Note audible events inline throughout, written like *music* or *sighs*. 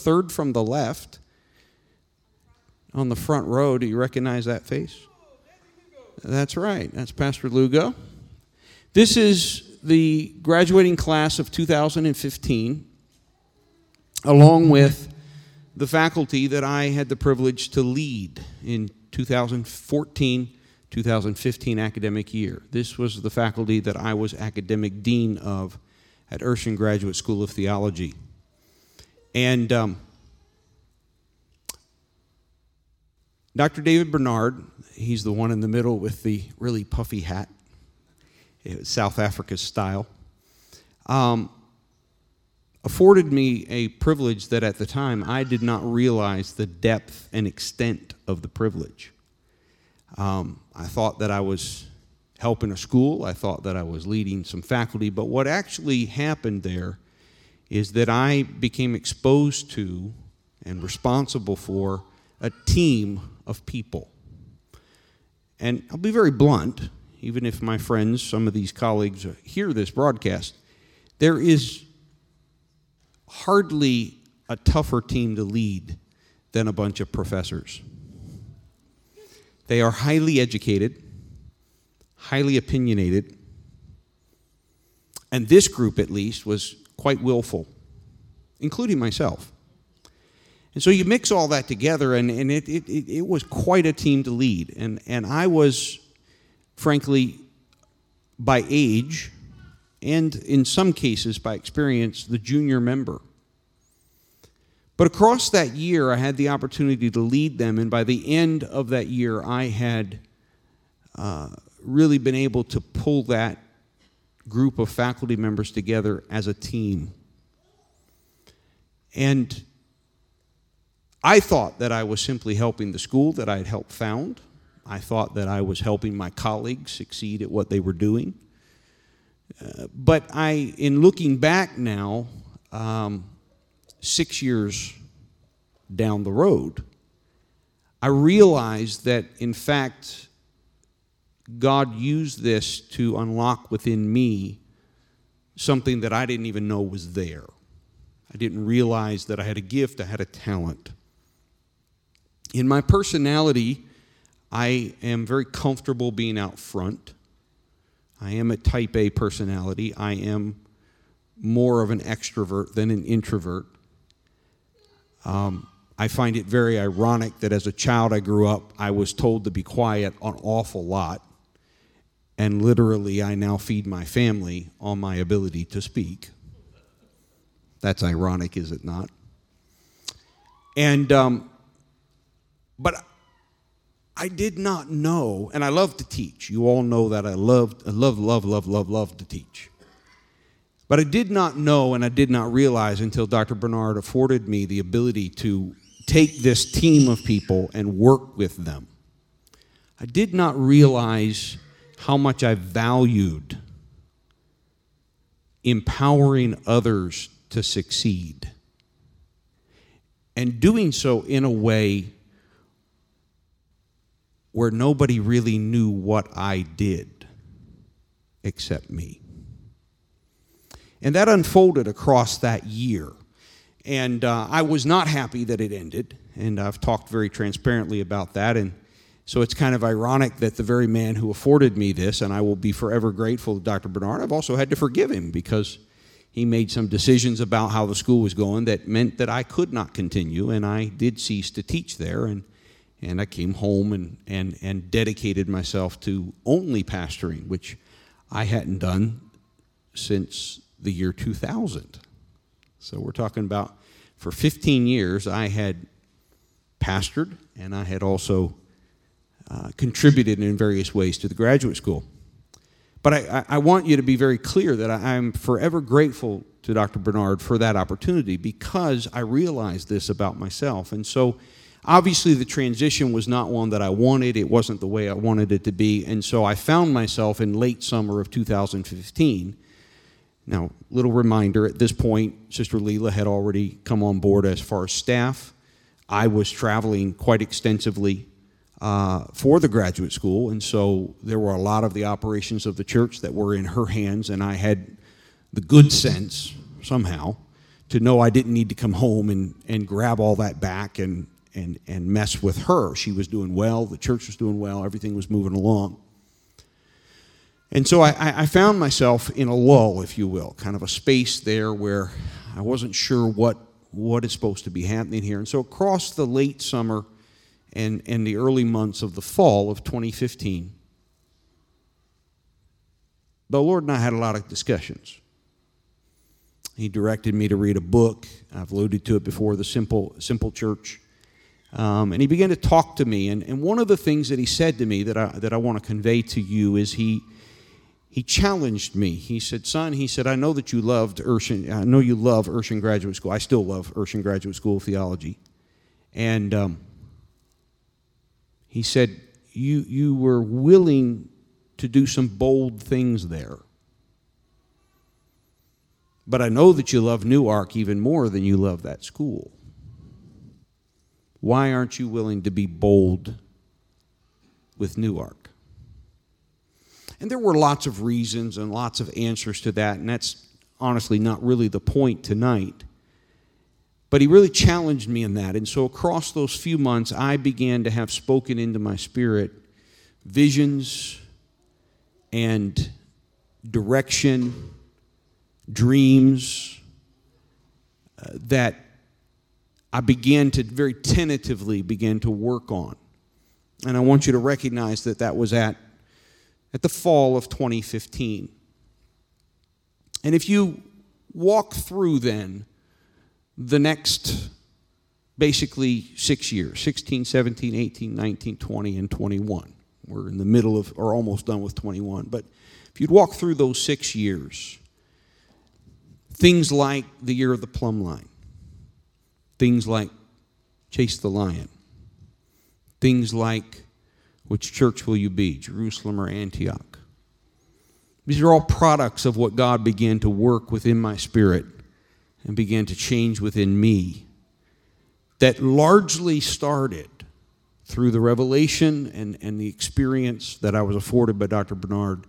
third from the left on the front row. Do you recognize that face? That's right. That's Pastor Lugo. This is the graduating class of 2015, along with the faculty that I had the privilege to lead in 2014 2015 academic year. This was the faculty that I was academic dean of at Urshan Graduate School of Theology. And um, Dr. David Bernard, he's the one in the middle with the really puffy hat, South Africa style, um, afforded me a privilege that at the time I did not realize the depth and extent of the privilege. Um, I thought that I was helping a school, I thought that I was leading some faculty, but what actually happened there is that I became exposed to and responsible for a team of people. And I'll be very blunt, even if my friends, some of these colleagues, uh, hear this broadcast. There is hardly a tougher team to lead than a bunch of professors. They are highly educated, highly opinionated, and this group, at least, was quite willful, including myself. And so you mix all that together, and, and it, it, it was quite a team to lead. And, and I was, frankly, by age, and in some cases by experience, the junior member. But across that year, I had the opportunity to lead them, and by the end of that year, I had uh, really been able to pull that group of faculty members together as a team. And I thought that I was simply helping the school that I had helped found. I thought that I was helping my colleagues succeed at what they were doing. Uh, but I, in looking back now, um, six years down the road, I realized that, in fact, God used this to unlock within me something that I didn't even know was there. I didn't realize that I had a gift, I had a talent. In my personality, I am very comfortable being out front. I am a type A personality. I am more of an extrovert than an introvert. Um, I find it very ironic that as a child I grew up, I was told to be quiet an awful lot. And literally, I now feed my family on my ability to speak. That's ironic, is it not? And, um, but I did not know, and I love to teach. You all know that I love, I love, love, love, love, love to teach. But I did not know and I did not realize until Dr. Bernard afforded me the ability to take this team of people and work with them. I did not realize how much I valued empowering others to succeed and doing so in a way where nobody really knew what I did except me. And that unfolded across that year. And uh, I was not happy that it ended. And I've talked very transparently about that. And so it's kind of ironic that the very man who afforded me this, and I will be forever grateful to Dr. Bernard, I've also had to forgive him because he made some decisions about how the school was going that meant that I could not continue. And I did cease to teach there. And, and I came home and, and, and dedicated myself to only pastoring, which I hadn't done since the year 2000. So we're talking about for 15 years, I had pastored and I had also uh, contributed in various ways to the graduate school. But I, I want you to be very clear that I, I'm forever grateful to Dr. Bernard for that opportunity because I realized this about myself. And so, obviously, the transition was not one that I wanted. It wasn't the way I wanted it to be. And so, I found myself in late summer of 2015 now, little reminder at this point, Sister Leela had already come on board as far as staff. I was traveling quite extensively uh, for the graduate school, and so there were a lot of the operations of the church that were in her hands, and I had the good sense, somehow, to know I didn't need to come home and, and grab all that back and, and, and mess with her. She was doing well, the church was doing well, everything was moving along. And so I, I found myself in a lull, if you will, kind of a space there where I wasn't sure what, what is supposed to be happening here. And so across the late summer and, and the early months of the fall of 2015, the Lord and I had a lot of discussions. He directed me to read a book. I've alluded to it before, The Simple, Simple Church. Um, and he began to talk to me. And, and one of the things that he said to me that I, that I want to convey to you is he, he challenged me. He said, Son, he said, I know that you loved Urshan, I know you love Urshan Graduate School. I still love Urshan Graduate School of Theology. And um, he said, you, you were willing to do some bold things there. But I know that you love Newark even more than you love that school. Why aren't you willing to be bold with Newark? And there were lots of reasons and lots of answers to that, and that's honestly not really the point tonight. But he really challenged me in that. And so, across those few months, I began to have spoken into my spirit visions and direction, dreams uh, that I began to very tentatively begin to work on. And I want you to recognize that that was at, at the fall of 2015. And if you walk through then the next basically six years 16, 17, 18, 19, 20, and 21 we're in the middle of, or almost done with 21. But if you'd walk through those six years, things like the year of the plumb line, things like Chase the Lion, things like which church will you be, Jerusalem or Antioch? These are all products of what God began to work within my spirit and began to change within me that largely started through the revelation and, and the experience that I was afforded by Dr. Bernard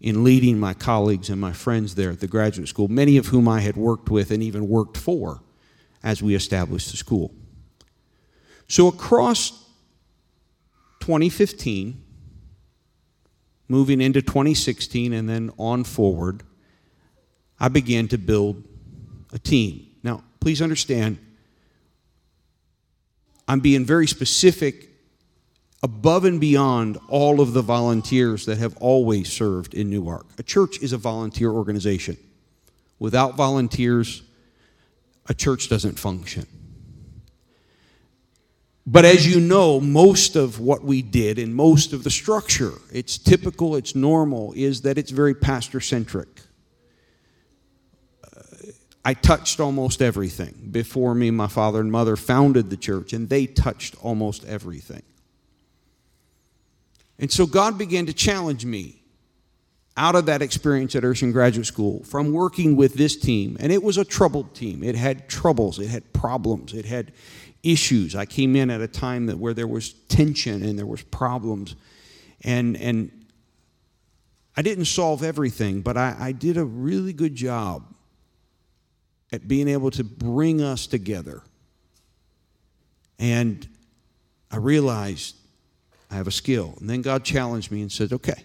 in leading my colleagues and my friends there at the graduate school, many of whom I had worked with and even worked for as we established the school. So, across 2015, moving into 2016, and then on forward, I began to build a team. Now, please understand, I'm being very specific above and beyond all of the volunteers that have always served in Newark. A church is a volunteer organization. Without volunteers, a church doesn't function. But as you know, most of what we did and most of the structure, it's typical, it's normal, is that it's very pastor centric. I touched almost everything. Before me, my father and mother founded the church, and they touched almost everything. And so God began to challenge me out of that experience at Urshan Graduate School from working with this team. And it was a troubled team. It had troubles, it had problems, it had issues. I came in at a time that where there was tension and there was problems. And, and I didn't solve everything, but I, I did a really good job at being able to bring us together. And I realized I have a skill. And then God challenged me and said, okay,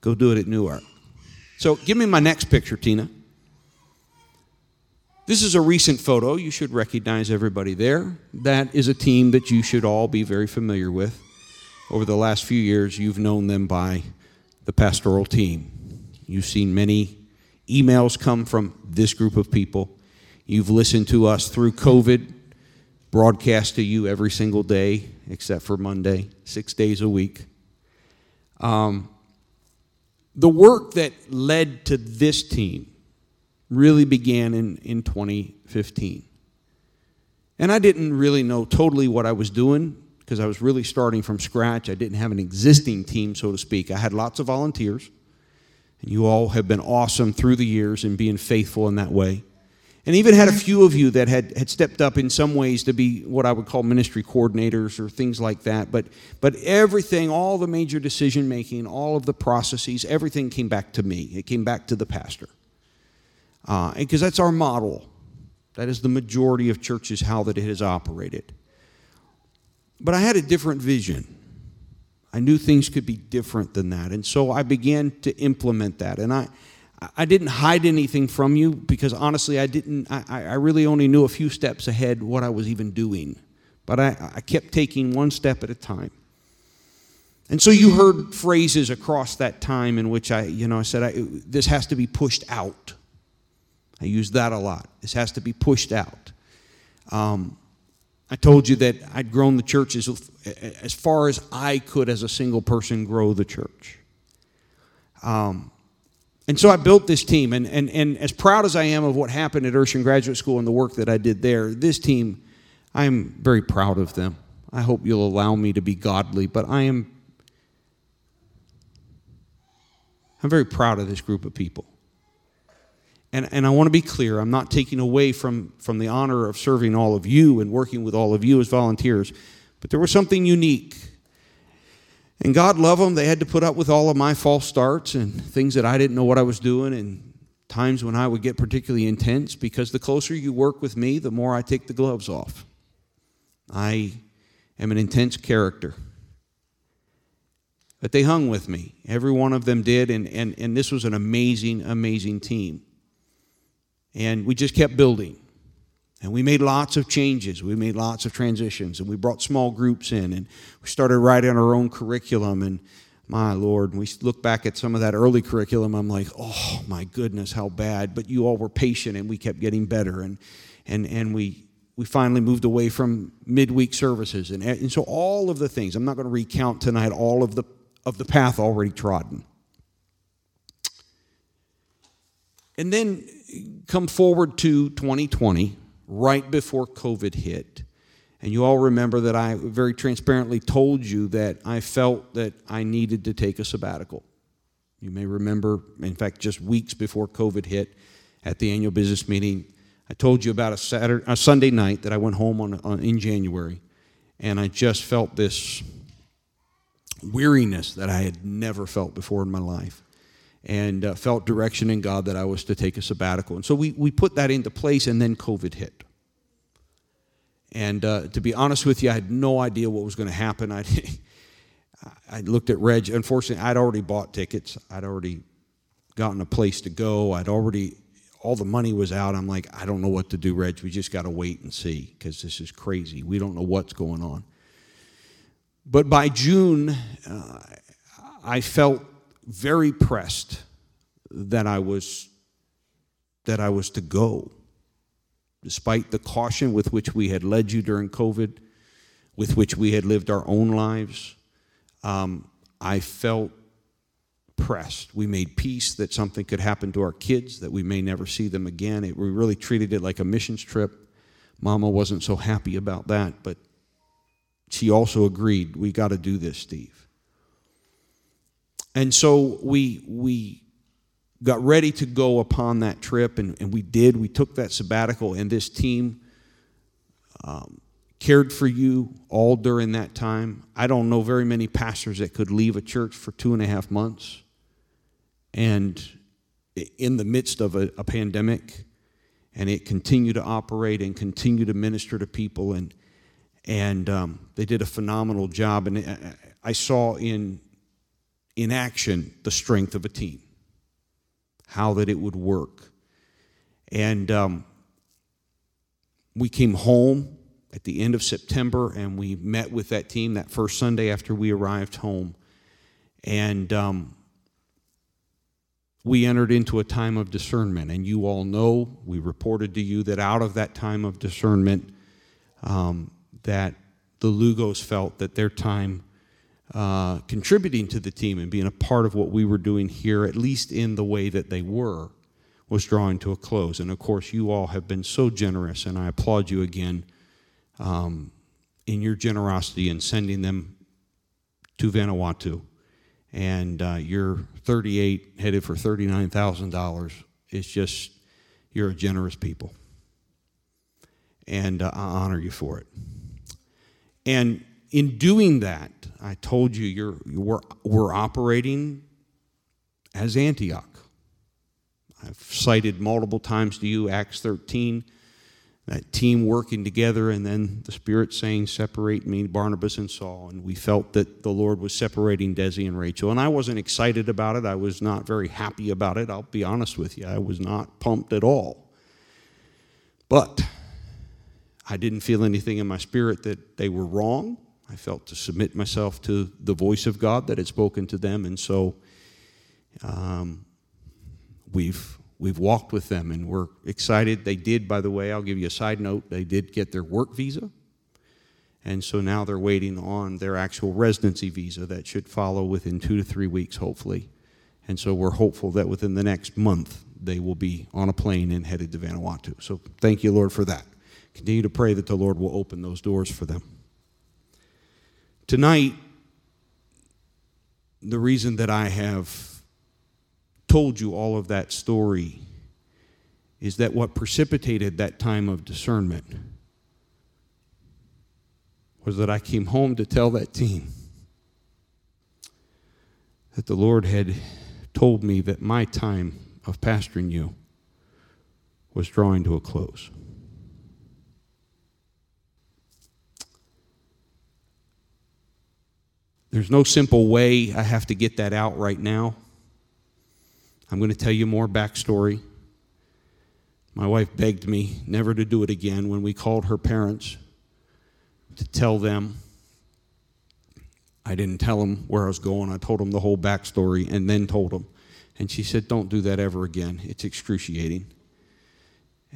go do it at Newark. So give me my next picture, Tina. This is a recent photo. You should recognize everybody there. That is a team that you should all be very familiar with. Over the last few years, you've known them by the pastoral team. You've seen many emails come from this group of people. You've listened to us through COVID broadcast to you every single day except for Monday, six days a week. Um, the work that led to this team really began in, in 2015. And I didn't really know totally what I was doing because I was really starting from scratch. I didn't have an existing team, so to speak. I had lots of volunteers, and you all have been awesome through the years in being faithful in that way. And even had a few of you that had, had stepped up in some ways to be what I would call ministry coordinators or things like that. But, but everything, all the major decision making, all of the processes, everything came back to me. It came back to the pastor. Because uh, that's our model. That is the majority of churches, how that it has operated. But I had a different vision. I knew things could be different than that. And so I began to implement that. And I, I didn't hide anything from you because honestly, I didn't, I, I really only knew a few steps ahead what I was even doing. But I, I kept taking one step at a time. And so you heard phrases across that time in which I, you know, I said, I, this has to be pushed out. I used that a lot. This has to be pushed out. Um, I told you that I'd grown the church as, as far as I could as a single person grow the church. Um, and so I built this team. And, and, and as proud as I am of what happened at Urshan Graduate School and the work that I did there, this team, I am very proud of them. I hope you'll allow me to be godly, but I am I'm very proud of this group of people. And, and I want to be clear, I'm not taking away from, from the honor of serving all of you and working with all of you as volunteers, but there was something unique. And God loved them. They had to put up with all of my false starts and things that I didn't know what I was doing, and times when I would get particularly intense because the closer you work with me, the more I take the gloves off. I am an intense character. But they hung with me. Every one of them did, and, and, and this was an amazing, amazing team. And we just kept building. And we made lots of changes. We made lots of transitions. And we brought small groups in. And we started writing our own curriculum. And my Lord, we look back at some of that early curriculum. I'm like, oh my goodness, how bad. But you all were patient and we kept getting better. And, and, and we, we finally moved away from midweek services. And, and so all of the things, I'm not going to recount tonight all of the of the path already trodden. And then come forward to 2020, right before COVID hit. And you all remember that I very transparently told you that I felt that I needed to take a sabbatical. You may remember, in fact, just weeks before COVID hit at the annual business meeting, I told you about a, Saturday, a Sunday night that I went home on, on in January, and I just felt this weariness that I had never felt before in my life and uh, felt direction in God that I was to take a sabbatical. And so we, we put that into place, and then COVID hit. And uh, to be honest with you, I had no idea what was going to happen. *laughs* I, I looked at Reg. Unfortunately, I'd already bought tickets. I'd already gotten a place to go. I'd already, all the money was out. I'm like, I don't know what to do, Reg. We just got to wait and see because this is crazy. We don't know what's going on. But by June, uh, I felt very pressed that I was that I was to go. Despite the caution with which we had led you during COVID, with which we had lived our own lives, um, I felt pressed. We made peace that something could happen to our kids, that we may never see them again. It, we really treated it like a missions trip. Mama wasn't so happy about that, but she also agreed, we got to do this, Steve. And so we, we got ready to go upon that trip, and, and we did. We took that sabbatical, and this team um, cared for you all during that time. I don't know very many pastors that could leave a church for two and a half months and in the midst of a, a pandemic, and it continued to operate and continue to minister to people. And and um, they did a phenomenal job. And I saw in in action the strength of a team, how that it would work, and um, we came home at the end of September, and we met with that team that first Sunday after we arrived home, and. Um, we entered into a time of discernment, and you all know we reported to you that out of that time of discernment, um, that the Lugos felt that their time uh, contributing to the team and being a part of what we were doing here, at least in the way that they were, was drawing to a close. And of course, you all have been so generous, and I applaud you again um, in your generosity in sending them to Vanuatu. And uh, you're 38, headed for $39,000. It's just, you're a generous people. And uh, I honor you for it. And in doing that, I told you you're, we're, we're operating as Antioch. I've cited multiple times to you Acts 13, that team working together, and then the Spirit saying, Separate me, Barnabas and Saul. And we felt that the Lord was separating Desi and Rachel. And I wasn't excited about it. I was not very happy about it. I'll be honest with you. I was not pumped at all. But I didn't feel anything in my spirit that they were wrong. I felt to submit myself to the voice of God that had spoken to them. And so um, we've we've walked with them and we're excited. They did, by the way, I'll give you a side note, they did get their work visa. And so now they're waiting on their actual residency visa that should follow within two to three weeks, hopefully. And so we're hopeful that within the next month they will be on a plane and headed to Vanuatu. So thank you, Lord, for that. Continue to pray that the Lord will open those doors for them. Tonight, the reason that I have told you all of that story is that what precipitated that time of discernment was that I came home to tell that team that the Lord had told me that my time of pastoring you was drawing to a close. There's no simple way I have to get that out right now. I'm going to tell you more backstory. My wife begged me never to do it again when we called her parents to tell them. I didn't tell them where I was going. I told them the whole backstory and then told them. And she said, Don't do that ever again. It's excruciating.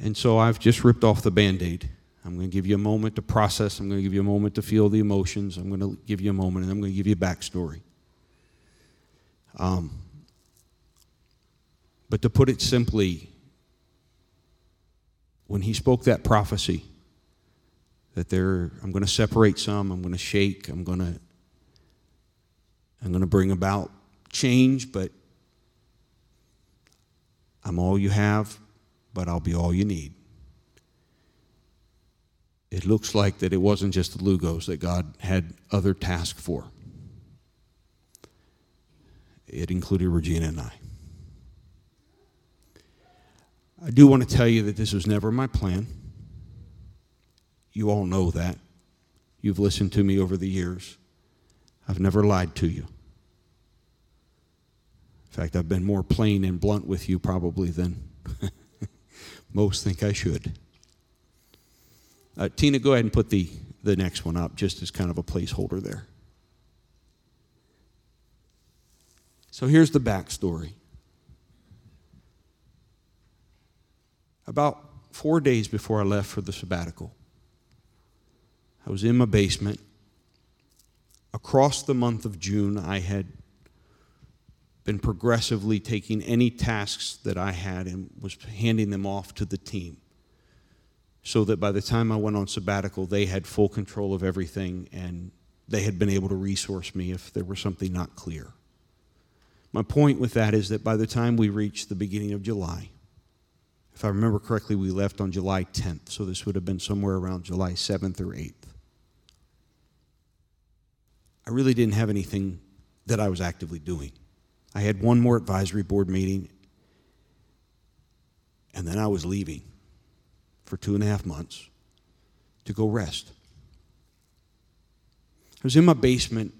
And so I've just ripped off the band aid. I'm going to give you a moment to process. I'm going to give you a moment to feel the emotions. I'm going to give you a moment and I'm going to give you a backstory. Um, but to put it simply, when he spoke that prophecy, that there, I'm going to separate some, I'm going to shake, I'm going to, I'm going to bring about change, but I'm all you have, but I'll be all you need. It looks like that it wasn't just the Lugos that God had other tasks for. It included Regina and I. I do want to tell you that this was never my plan. You all know that. You've listened to me over the years. I've never lied to you. In fact, I've been more plain and blunt with you probably than *laughs* most think I should. Uh, Tina, go ahead and put the, the next one up just as kind of a placeholder there. So here's the backstory. About four days before I left for the sabbatical, I was in my basement. Across the month of June, I had been progressively taking any tasks that I had and was handing them off to the team. So that by the time I went on sabbatical, they had full control of everything and they had been able to resource me if there was something not clear. My point with that is that by the time we reached the beginning of July, if I remember correctly, we left on July 10th, so this would have been somewhere around July 7th or 8th. I really didn't have anything that I was actively doing. I had one more advisory board meeting, and then I was leaving for two and a half months to go rest. I was in my basement,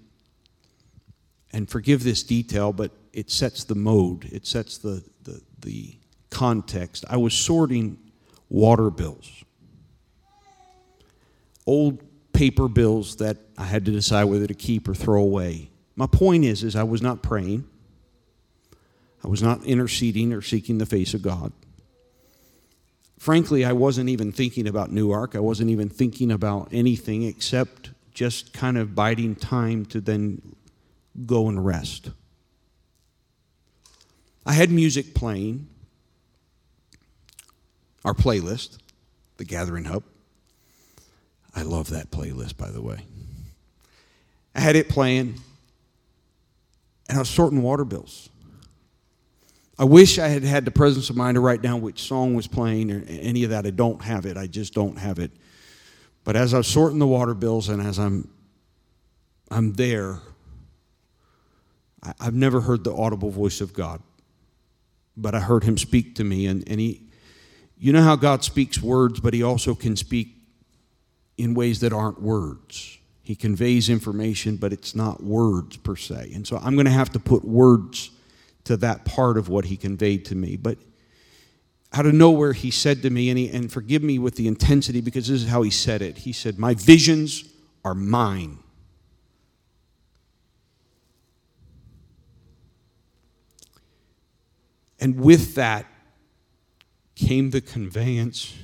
and forgive this detail, but it sets the mode, it sets the, the, the context, I was sorting water bills. Old paper bills that I had to decide whether to keep or throw away. My point is, is I was not praying. I was not interceding or seeking the face of God. Frankly, I wasn't even thinking about Newark. I wasn't even thinking about anything except just kind of biding time to then go and rest. I had music playing our playlist, the Gathering Hub. I love that playlist, by the way. I had it playing, and I was sorting water bills. I wish I had had the presence of mind to write down which song was playing or any of that. I don't have it. I just don't have it. But as I'm sorting the water bills and as I'm I'm there, I, have never heard the audible voice of God, but I heard him speak to me, and, and he You know how God speaks words, but He also can speak in ways that aren't words. He conveys information, but it's not words per se. And so I'm going to have to put words to that part of what He conveyed to me. But out of nowhere, He said to me, and, he, and forgive me with the intensity because this is how He said it. He said, My visions are mine. And with that came the conveyance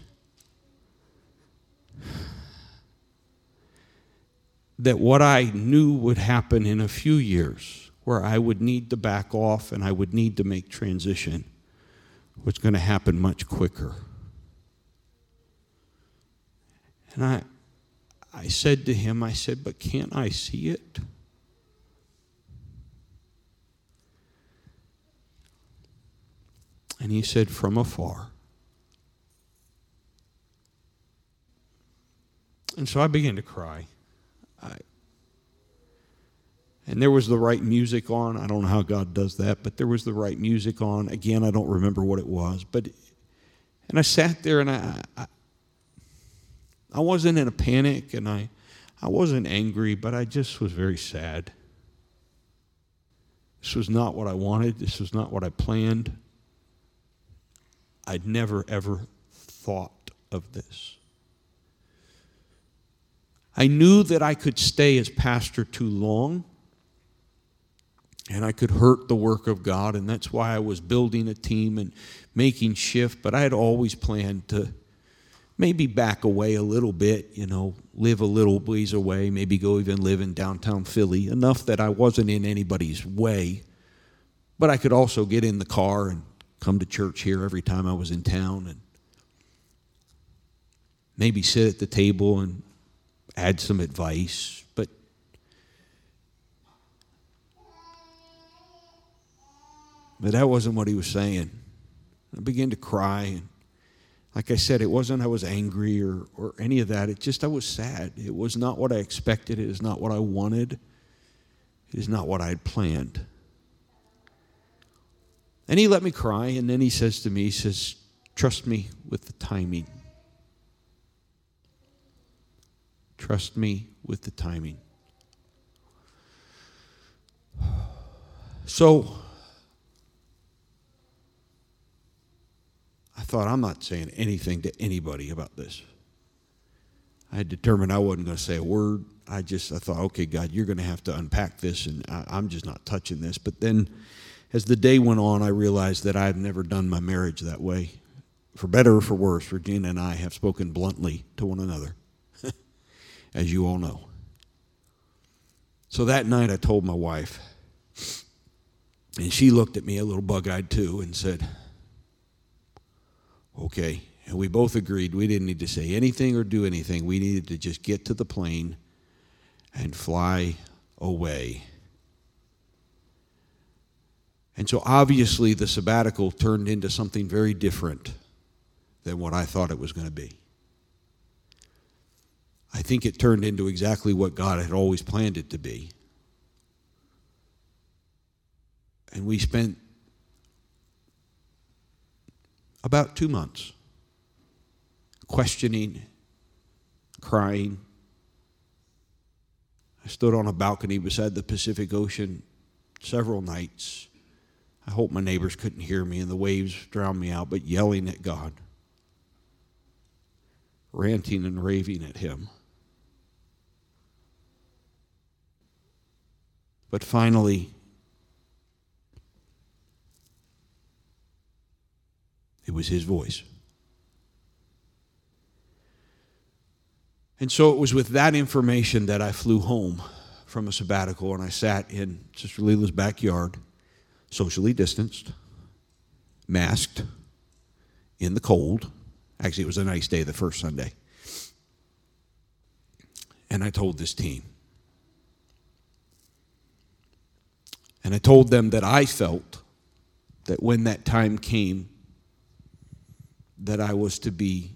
that what I knew would happen in a few years, where I would need to back off and I would need to make transition, was going to happen much quicker. And I, I said to him, I said, but can't I see it? And he said, From afar. And so I began to cry. I, and there was the right music on. I don't know how God does that, but there was the right music on. Again, I don't remember what it was. But and I sat there and I, I I wasn't in a panic and I I wasn't angry, but I just was very sad. This was not what I wanted. This was not what I planned. I'd never, ever thought of this. I knew that I could stay as pastor too long and I could hurt the work of God, and that's why I was building a team and making shift. But I had always planned to maybe back away a little bit, you know, live a little ways away, maybe go even live in downtown Philly, enough that I wasn't in anybody's way. But I could also get in the car and come to church here every time I was in town and maybe sit at the table and add some advice. But that wasn't what he was saying. I began to cry and like I said, it wasn't I was angry or, or any of that. It just I was sad. It was not what I expected. It is not what I wanted. It is not what I had planned. And he let me cry, and then he says to me, he says, Trust me with the timing. Trust me with the timing. *sighs* So thought, I'm not saying anything to anybody about this. I had determined I wasn't going to say a word. I just I thought, okay, God, you're going to have to unpack this, and I, I'm just not touching this. But then as the day went on, I realized that I had never done my marriage that way. For better or for worse, Regina and I have spoken bluntly to one another, *laughs* as you all know. So that night I told my wife, and she looked at me a little bug eyed too and said, Okay. And we both agreed we didn't need to say anything or do anything. We needed to just get to the plane and fly away. And so obviously the sabbatical turned into something very different than what I thought it was going to be. I think it turned into exactly what God had always planned it to be. And we spent about two months questioning, crying. I stood on a balcony beside the Pacific Ocean several nights I hope my neighbors couldn't hear me and the waves drowned me out, but yelling at God, ranting and raving at Him. But finally, it was His voice. And so it was with that information that I flew home from a sabbatical and I sat in Sister Leela's backyard socially distanced, masked, in the cold. Actually, it was a nice day the first Sunday. And I told this team. And I told them that I felt that when that time came, that I was to be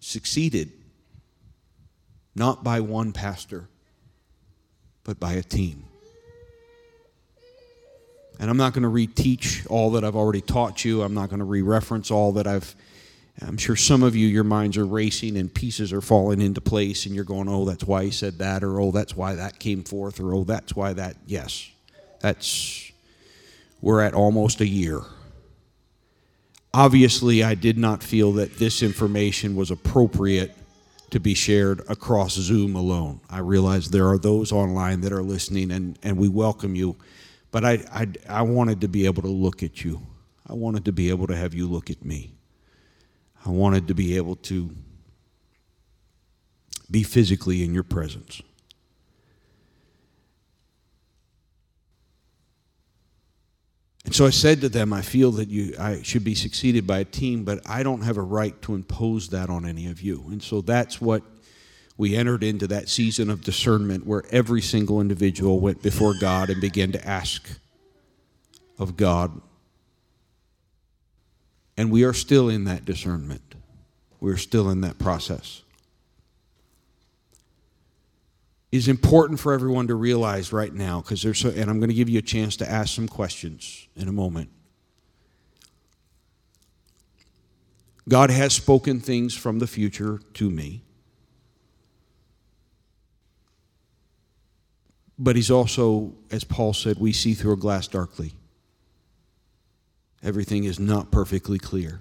succeeded not by one pastor, but by a team. And I'm not going to reteach all that I've already taught you. I'm not going to re reference all that I've I'm sure some of you, your minds are racing and pieces are falling into place, and you're going, oh, that's why he said that, or oh, that's why that came forth, or oh, that's why that. Yes, that's, we're at almost a year. Obviously, I did not feel that this information was appropriate to be shared across Zoom alone. I realize there are those online that are listening, and, and we welcome you. But I, I, I wanted to be able to look at you. I wanted to be able to have you look at me. I wanted to be able to be physically in your presence. And so I said to them, I feel that you, I should be succeeded by a team, but I don't have a right to impose that on any of you. And so that's what we entered into that season of discernment where every single individual went before God and began to ask of God. And we are still in that discernment, we're still in that process is important for everyone to realize right now because there's so, and I'm going to give you a chance to ask some questions in a moment. God has spoken things from the future to me. But he's also, as Paul said, we see through a glass darkly. Everything is not perfectly clear.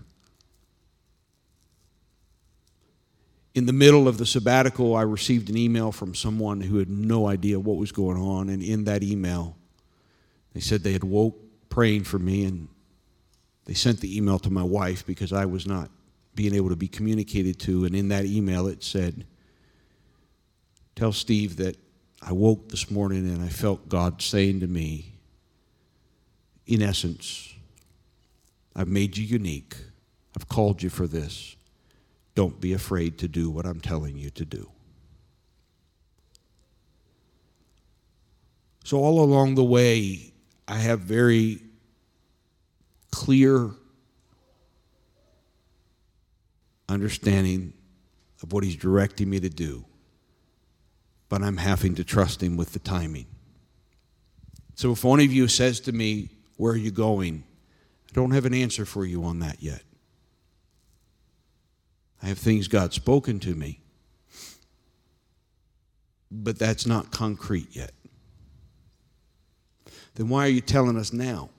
In the middle of the sabbatical, I received an email from someone who had no idea what was going on. And in that email, they said they had woke praying for me, and they sent the email to my wife because I was not being able to be communicated to. And in that email, it said, Tell Steve that I woke this morning and I felt God saying to me, in essence, I've made you unique. I've called you for this. Don't be afraid to do what I'm telling you to do. So, all along the way, I have very clear understanding of what He's directing me to do, but I'm having to trust Him with the timing. So, if one of you says to me, Where are you going? I don't have an answer for you on that yet. I have things God's spoken to me, but that's not concrete yet. Then why are you telling us now?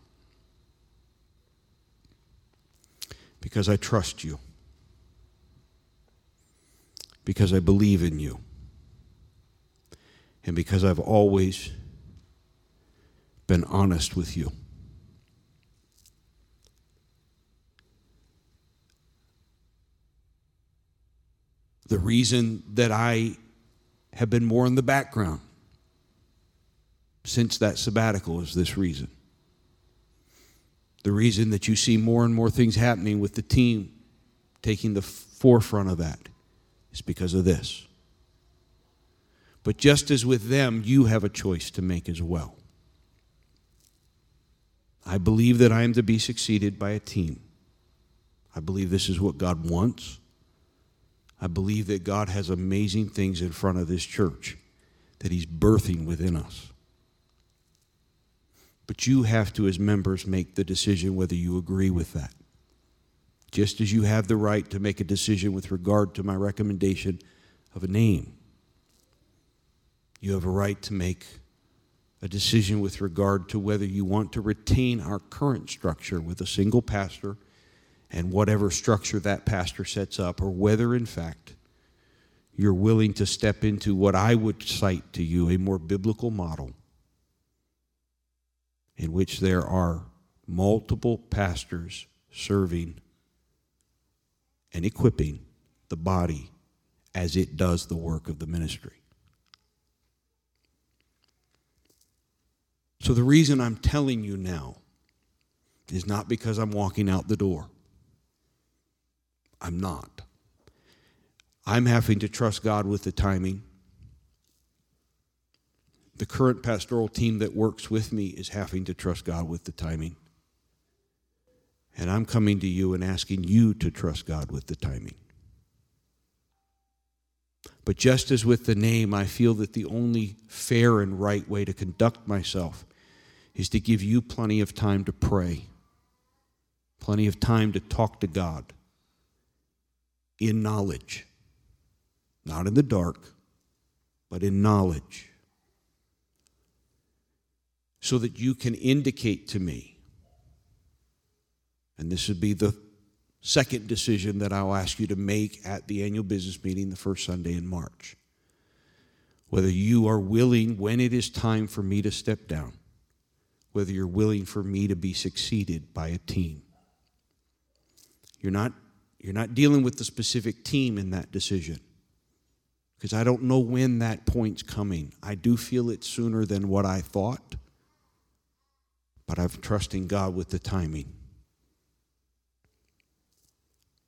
Because I trust you. Because I believe in you. And because I've always been honest with you. The reason that I have been more in the background since that sabbatical is this reason. The reason that you see more and more things happening with the team taking the forefront of that is because of this. But just as with them, you have a choice to make as well. I believe that I am to be succeeded by a team. I believe this is what God wants. I believe that God has amazing things in front of this church that He's birthing within us. But you have to, as members, make the decision whether you agree with that. Just as you have the right to make a decision with regard to my recommendation of a name, you have a right to make a decision with regard to whether you want to retain our current structure with a single pastor and whatever structure that pastor sets up, or whether in fact you're willing to step into what I would cite to you a more biblical model in which there are multiple pastors serving and equipping the body as it does the work of the ministry. So, the reason I'm telling you now is not because I'm walking out the door. I'm not. I'm having to trust God with the timing. The current pastoral team that works with me is having to trust God with the timing. And I'm coming to you and asking you to trust God with the timing. But just as with the name, I feel that the only fair and right way to conduct myself is to give you plenty of time to pray, plenty of time to talk to God in knowledge, not in the dark, but in knowledge, so that you can indicate to me, and this would be the second decision that I'll ask you to make at the annual business meeting the first Sunday in March. Whether you are willing, when it is time for me to step down, whether you're willing for me to be succeeded by a team. You're not, you're not dealing with the specific team in that decision because I don't know when that point's coming. I do feel it sooner than what I thought, but I'm trusting God with the timing.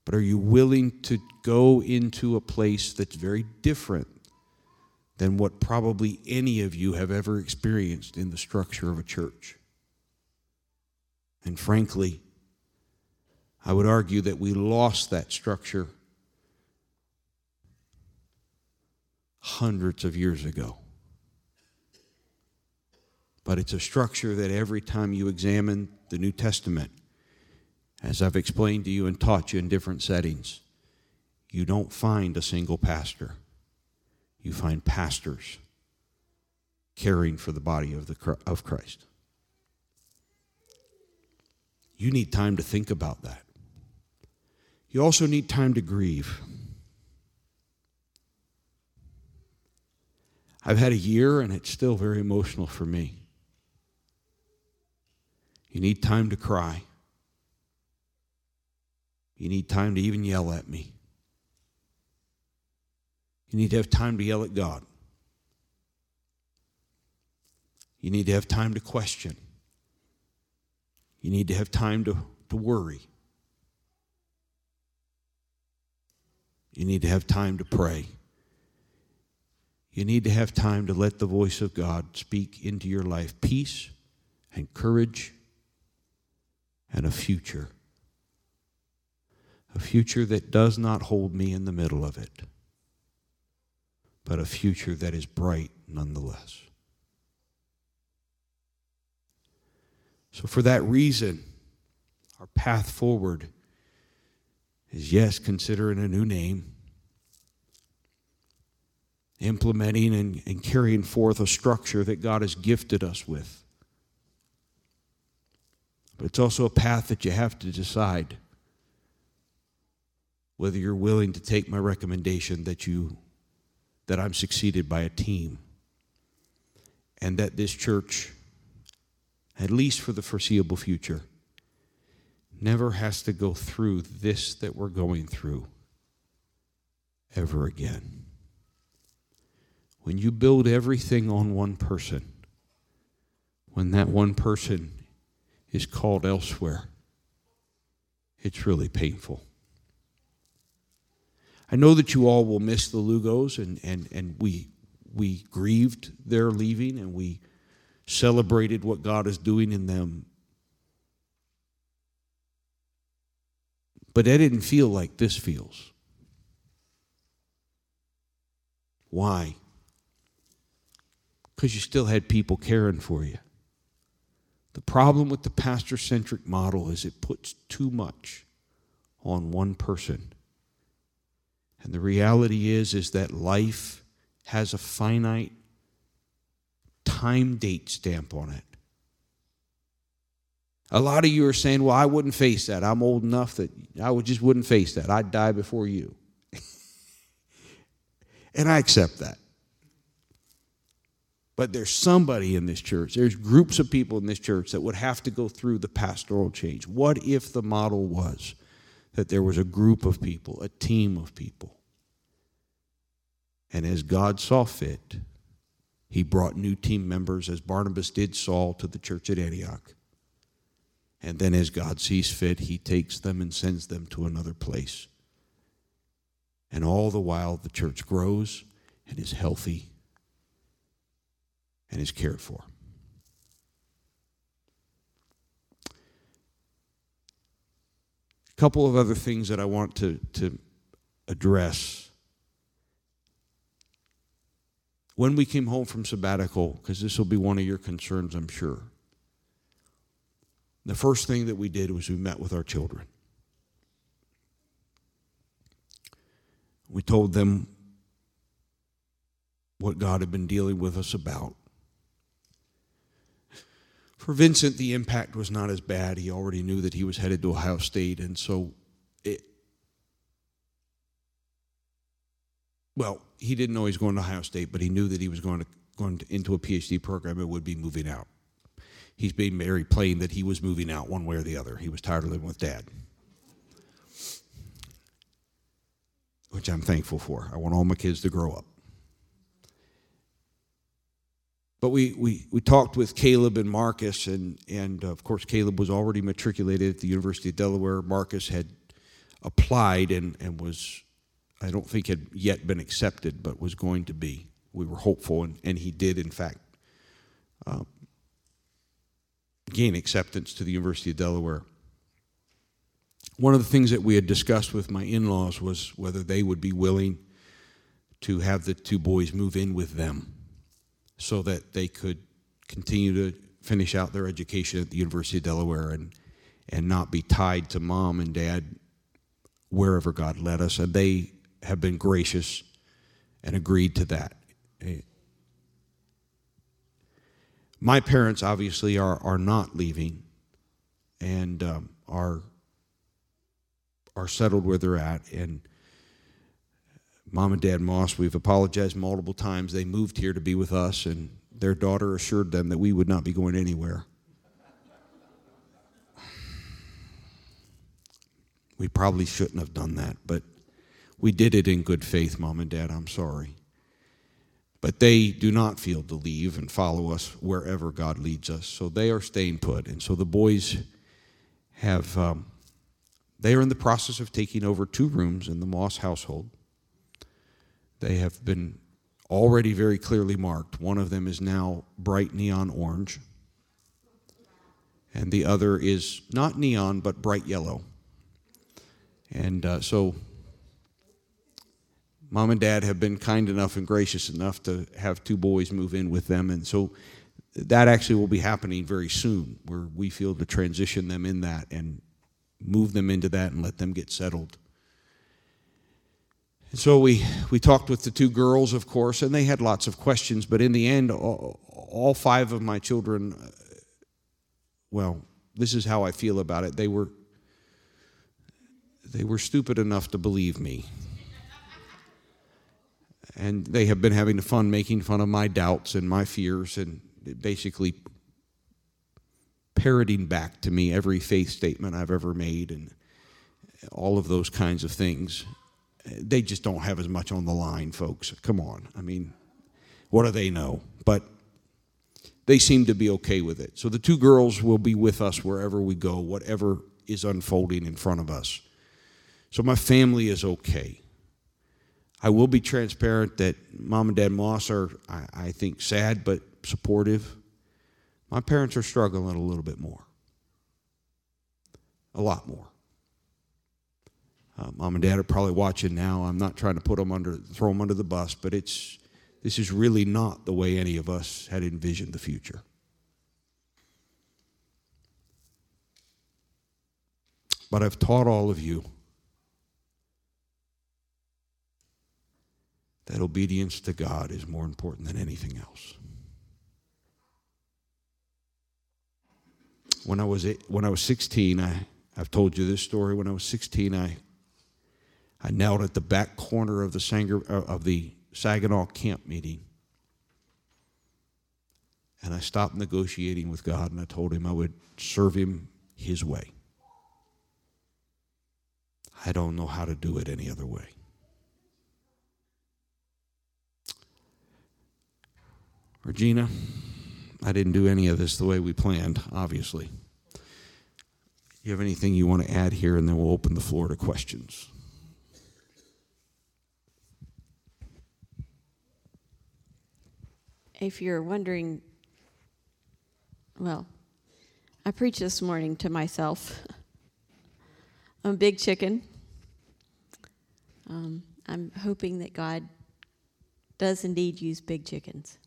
But are you willing to go into a place that's very different than what probably any of you have ever experienced in the structure of a church? And frankly, I would argue that we lost that structure hundreds of years ago. But it's a structure that every time you examine the New Testament, as I've explained to you and taught you in different settings, you don't find a single pastor. You find pastors caring for the body of, the, of Christ. You need time to think about that. You also need time to grieve. I've had a year and it's still very emotional for me. You need time to cry. You need time to even yell at me. You need to have time to yell at God. You need to have time to question. You need to have time to, to worry. You need to have time to pray. You need to have time to let the voice of God speak into your life peace and courage and a future. A future that does not hold me in the middle of it, but a future that is bright nonetheless. So, for that reason, our path forward is yes, considering a new name, implementing and, and carrying forth a structure that God has gifted us with. But it's also a path that you have to decide whether you're willing to take my recommendation that you that I'm succeeded by a team and that this church at least for the foreseeable future, never has to go through this that we're going through ever again. When you build everything on one person, when that one person is called elsewhere, it's really painful. I know that you all will miss the Lugos, and, and, and we, we grieved their leaving, and we celebrated what God is doing in them. But I didn't feel like this feels. Why? Because you still had people caring for you. The problem with the pastor centric model is it puts too much on one person. And the reality is is that life has a finite time date stamp on it. A lot of you are saying, well, I wouldn't face that. I'm old enough that I would just wouldn't face that. I'd die before you. *laughs* and I accept that. But there's somebody in this church, there's groups of people in this church that would have to go through the pastoral change. What if the model was that there was a group of people, a team of people? And as God saw fit, he brought new team members, as Barnabas did Saul, to the church at Antioch. And then, as God sees fit, he takes them and sends them to another place. And all the while, the church grows and is healthy and is cared for. A couple of other things that I want to, to address when we came home from sabbatical, because this will be one of your concerns, I'm sure, the first thing that we did was we met with our children. We told them what God had been dealing with us about. For Vincent, the impact was not as bad. He already knew that he was headed to Ohio State, and so it. Well, he didn't know he was going to Ohio State, but he knew that he was going to going to, into a PhD program and would be moving out. He's being very plain that he was moving out one way or the other. He was tired of living with dad. Which I'm thankful for. I want all my kids to grow up. But we, we, we talked with Caleb and Marcus, and, and uh, of course, Caleb was already matriculated at the University of Delaware. Marcus had applied and, and was, I don't think had yet been accepted, but was going to be. We were hopeful, and, and he did, in fact, uh, gain acceptance to the University of Delaware. One of the things that we had discussed with my in laws was whether they would be willing to have the two boys move in with them so that they could continue to finish out their education at the University of Delaware and, and not be tied to mom and dad wherever God led us. And they have been gracious and agreed to that. My parents obviously are, are not leaving and um, are, are settled where they're at. And Mom and Dad Moss, we've apologized multiple times. They moved here to be with us, and their daughter assured them that we would not be going anywhere. We probably shouldn't have done that, but we did it in good faith, Mom and Dad. I'm sorry. But they do not feel to leave and follow us wherever God leads us. So they are staying put. And so the boys have, um, they are in the process of taking over two rooms in the Moss household. They have been already very clearly marked. One of them is now bright neon orange, and the other is not neon but bright yellow. And uh, so, mom and dad have been kind enough and gracious enough to have two boys move in with them, and so that actually will be happening very soon, where we feel to transition them in that and move them into that and let them get settled. And so we, we talked with the two girls, of course, and they had lots of questions, but in the end, all, all five of my children, uh, well, this is how I feel about it. They were, they were stupid enough to believe me. And they have been having fun making fun of my doubts and my fears and basically parroting back to me every faith statement I've ever made and all of those kinds of things they just don't have as much on the line, folks. Come on. I mean, what do they know? But they seem to be okay with it. So the two girls will be with us wherever we go, whatever is unfolding in front of us. So my family is okay. I will be transparent that mom and dad Moss are, I, I think, sad but supportive. My parents are struggling a little bit more, a lot more. Uh, Mom and Dad are probably watching now. I'm not trying to put them under, throw them under the bus, but it's this is really not the way any of us had envisioned the future. But I've taught all of you that obedience to God is more important than anything else. When I was when I was 16, I I've told you this story. When I was 16, I I knelt at the back corner of the, Sanger, uh, of the Saginaw camp meeting. And I stopped negotiating with God and I told him I would serve him his way. I don't know how to do it any other way. Regina, I didn't do any of this the way we planned, obviously. You have anything you want to add here, and then we'll open the floor to questions. if you're wondering, well, I preached this morning to myself. *laughs* I'm a big chicken. Um, I'm hoping that God does indeed use big chickens.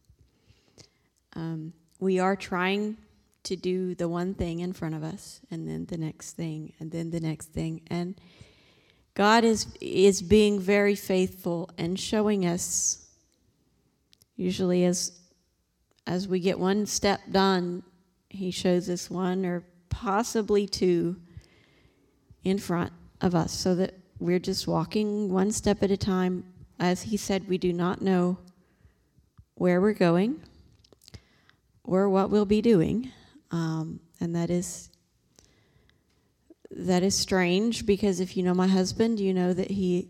Um, we are trying to do the one thing in front of us, and then the next thing, and then the next thing. And God is is being very faithful and showing us usually as as we get one step done, he shows us one or possibly two in front of us so that we're just walking one step at a time. As he said, we do not know where we're going or what we'll be doing. Um, and that is that is strange because if you know my husband, you know that he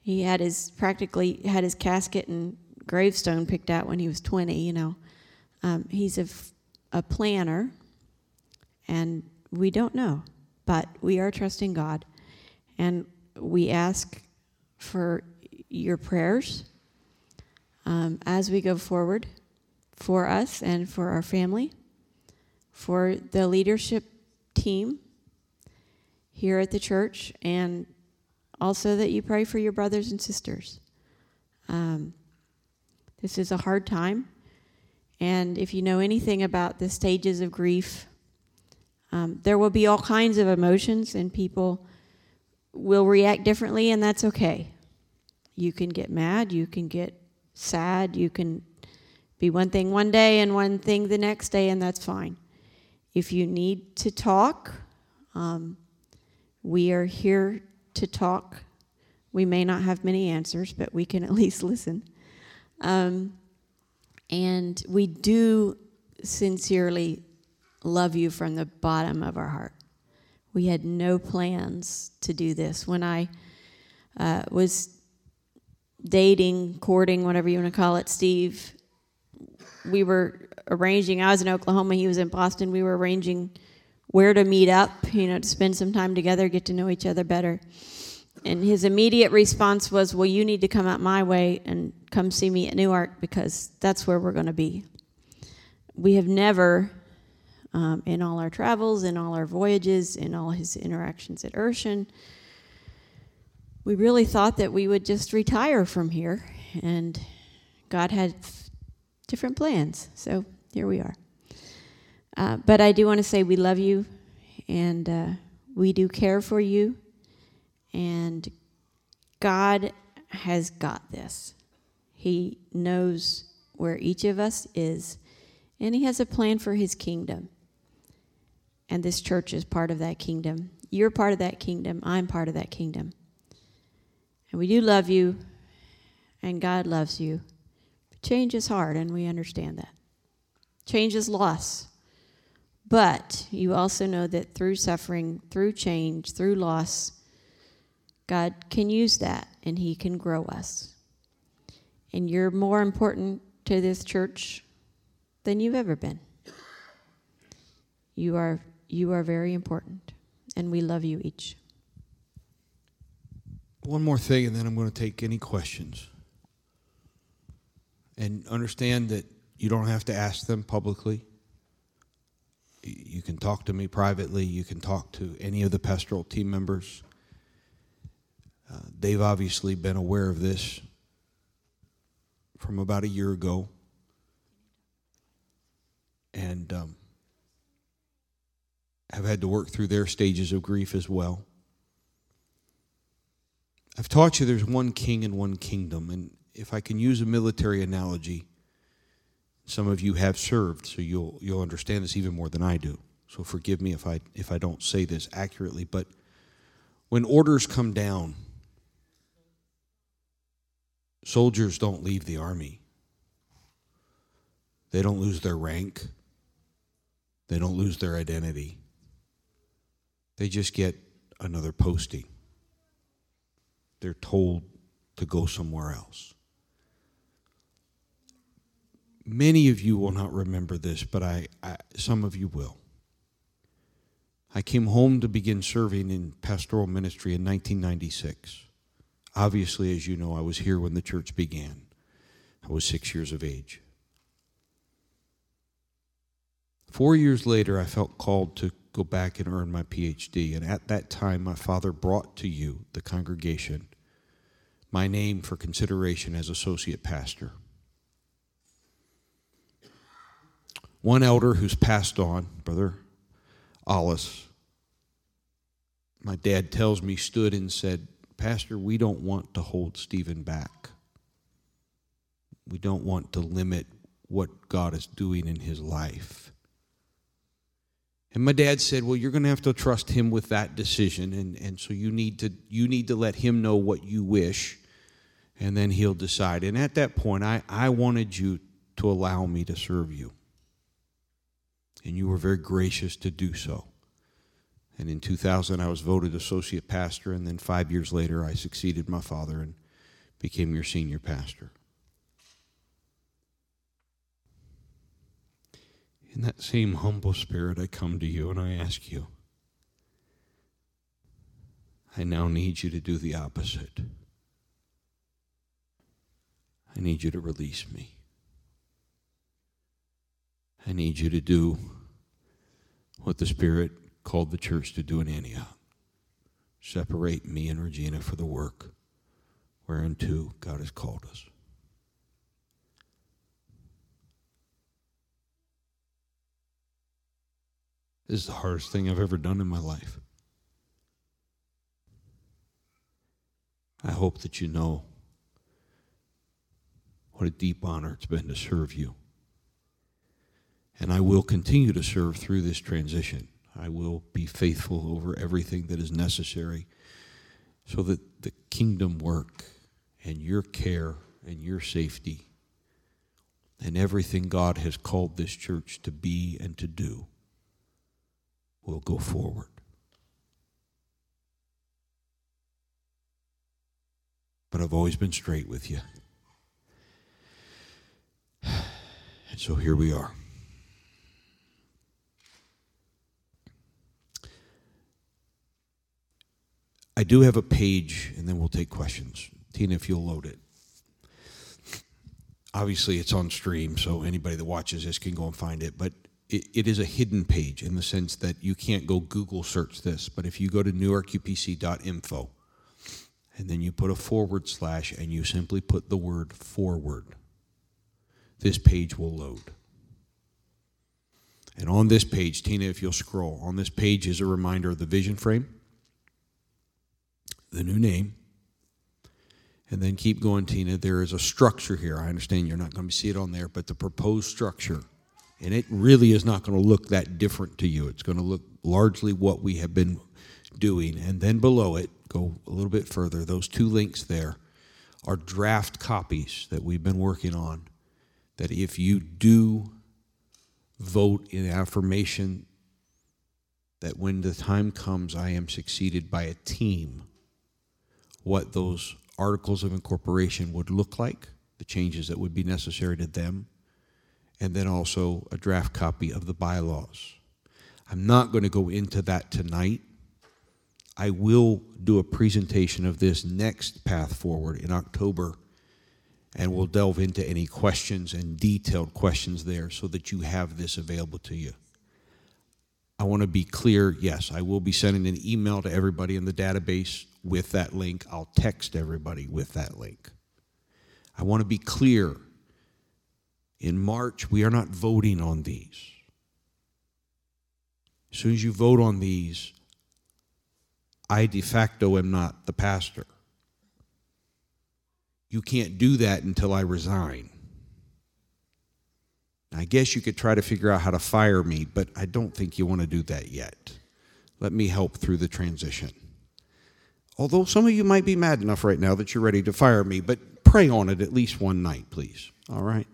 he had his practically had his casket and gravestone picked out when he was 20. You know, um, he's a, a planner, and we don't know, but we are trusting God, and we ask for your prayers um, as we go forward for us and for our family, for the leadership team here at the church, and also that you pray for your brothers and sisters. Um, this is a hard time. And if you know anything about the stages of grief, um, there will be all kinds of emotions, and people will react differently, and that's okay. You can get mad, you can get sad, you can be one thing one day and one thing the next day, and that's fine. If you need to talk, um, we are here to talk. We may not have many answers, but we can at *laughs* least listen. Um, and we do sincerely love you from the bottom of our heart. We had no plans to do this. When I uh, was dating, courting, whatever you want to call it, Steve, we were arranging. I was in Oklahoma, he was in Boston. We were arranging where to meet up, you know, to spend some time together, get to know each other better. And his immediate response was, Well, you need to come out my way and come see me at Newark because that's where we're going to be. We have never, um, in all our travels, in all our voyages, in all his interactions at Urshan, we really thought that we would just retire from here. And God had different plans. So here we are. Uh, but I do want to say we love you and uh, we do care for you. And God has got this. He knows where each of us is, and He has a plan for His kingdom. And this church is part of that kingdom. You're part of that kingdom. I'm part of that kingdom. And we do love you, and God loves you. Change is hard, and we understand that. Change is loss. But you also know that through suffering, through change, through loss, God can use that and He can grow us. And you're more important to this church than you've ever been. You are, you are very important, and we love you each. One more thing, and then I'm going to take any questions. And understand that you don't have to ask them publicly. You can talk to me privately. You can talk to any of the pastoral team members. Uh, they've obviously been aware of this from about a year ago. And um, have had to work through their stages of grief as well. I've taught you there's one king and one kingdom. And if I can use a military analogy, some of you have served, so you'll, you'll understand this even more than I do. So forgive me if I, if I don't say this accurately. But when orders come down, soldiers don't leave the army. They don't lose their rank. They don't lose their identity. They just get another posting. They're told to go somewhere else. Many of you will not remember this, but I, I, some of you will. I came home to begin serving in pastoral ministry in 1996. Obviously, as you know, I was here when the church began. I was six years of age. Four years later, I felt called to go back and earn my PhD. And at that time, my father brought to you, the congregation, my name for consideration as associate pastor. One elder who's passed on, Brother Alice, my dad tells me, stood and said, Pastor, we don't want to hold Stephen back. We don't want to limit what God is doing in his life. And my dad said, Well, you're going to have to trust him with that decision. And, and so you need, to, you need to let him know what you wish, and then he'll decide. And at that point, I, I wanted you to allow me to serve you. And you were very gracious to do so. And in 2000, I was voted associate pastor, and then five years later, I succeeded my father and became your senior pastor. In that same humble spirit, I come to you and I ask you, I now need you to do the opposite. I need you to release me. I need you to do what the Spirit called the church to do in Antioch separate me and Regina for the work whereunto God has called us. This is the hardest thing I've ever done in my life. I hope that you know what a deep honor it's been to serve you. And I will continue to serve through this transition. I will be faithful over everything that is necessary so that the kingdom work and your care and your safety and everything God has called this church to be and to do will go forward. But I've always been straight with you. *sighs* And so here we are. I do have a page, and then we'll take questions. Tina, if you'll load it. Obviously, it's on stream, so anybody that watches this can go and find it. But it, it is a hidden page in the sense that you can't go Google search this. But if you go to newarkupc.info, and then you put a forward slash, and you simply put the word forward, this page will load. And on this page, Tina, if you'll scroll, on this page is a reminder of the vision frame the new name. And then keep going, Tina. There is a structure here. I understand you're not going to see it on there, but the proposed structure. And it really is not going to look that different to you. It's going to look largely what we have been doing. And then below it, go a little bit further, those two links there are draft copies that we've been working on. That if you do vote in affirmation that when the time comes, I am succeeded by a team what those articles of incorporation would look like, the changes that would be necessary to them, and then also a draft copy of the bylaws. I'm not going to go into that tonight. I will do a presentation of this next path forward in October, and we'll delve into any questions and detailed questions there so that you have this available to you. I want to be clear yes, I will be sending an email to everybody in the database with that link. I'll text everybody with that link. I want to be clear. In March, we are not voting on these. As soon as you vote on these, I de facto am not the pastor. You can't do that until I resign. I guess you could try to figure out how to fire me, but I don't think you want to do that yet. Let me help through the transition. Although some of you might be mad enough right now that you're ready to fire me, but pray on it at least one night, please. All right?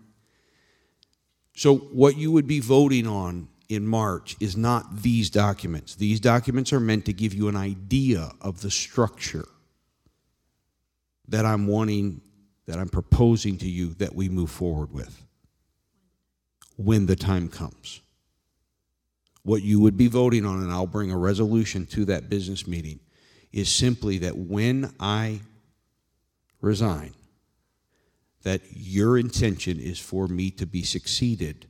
So, what you would be voting on in March is not these documents. These documents are meant to give you an idea of the structure that I'm wanting, that I'm proposing to you that we move forward with when the time comes. What you would be voting on, and I'll bring a resolution to that business meeting, is simply that when I resign, that your intention is for me to be succeeded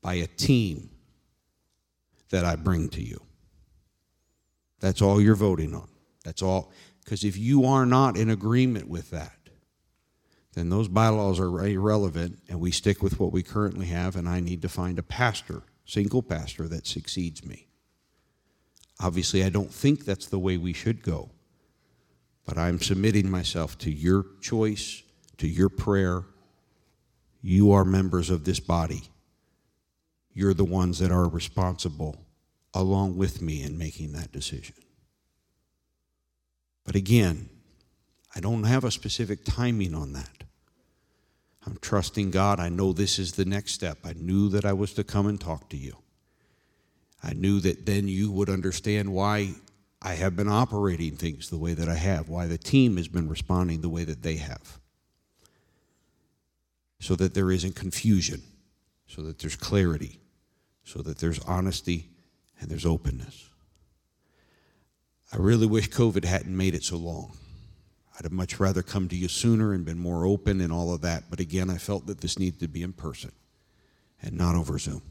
by a team that I bring to you. That's all you're voting on. That's all. Because if you are not in agreement with that, then those bylaws are irrelevant and we stick with what we currently have, and I need to find a pastor, single pastor, that succeeds me. Obviously, I don't think that's the way we should go. But I'm submitting myself to your choice, to your prayer. You are members of this body. You're the ones that are responsible along with me in making that decision. But again, I don't have a specific timing on that. I'm trusting God. I know this is the next step. I knew that I was to come and talk to you. I knew that then you would understand why I have been operating things the way that I have, why the team has been responding the way that they have. So that there isn't confusion, so that there's clarity, so that there's honesty and there's openness. I really wish COVID hadn't made it so long. I'd have much rather come to you sooner and been more open and all of that. But again, I felt that this needed to be in person and not over Zoom.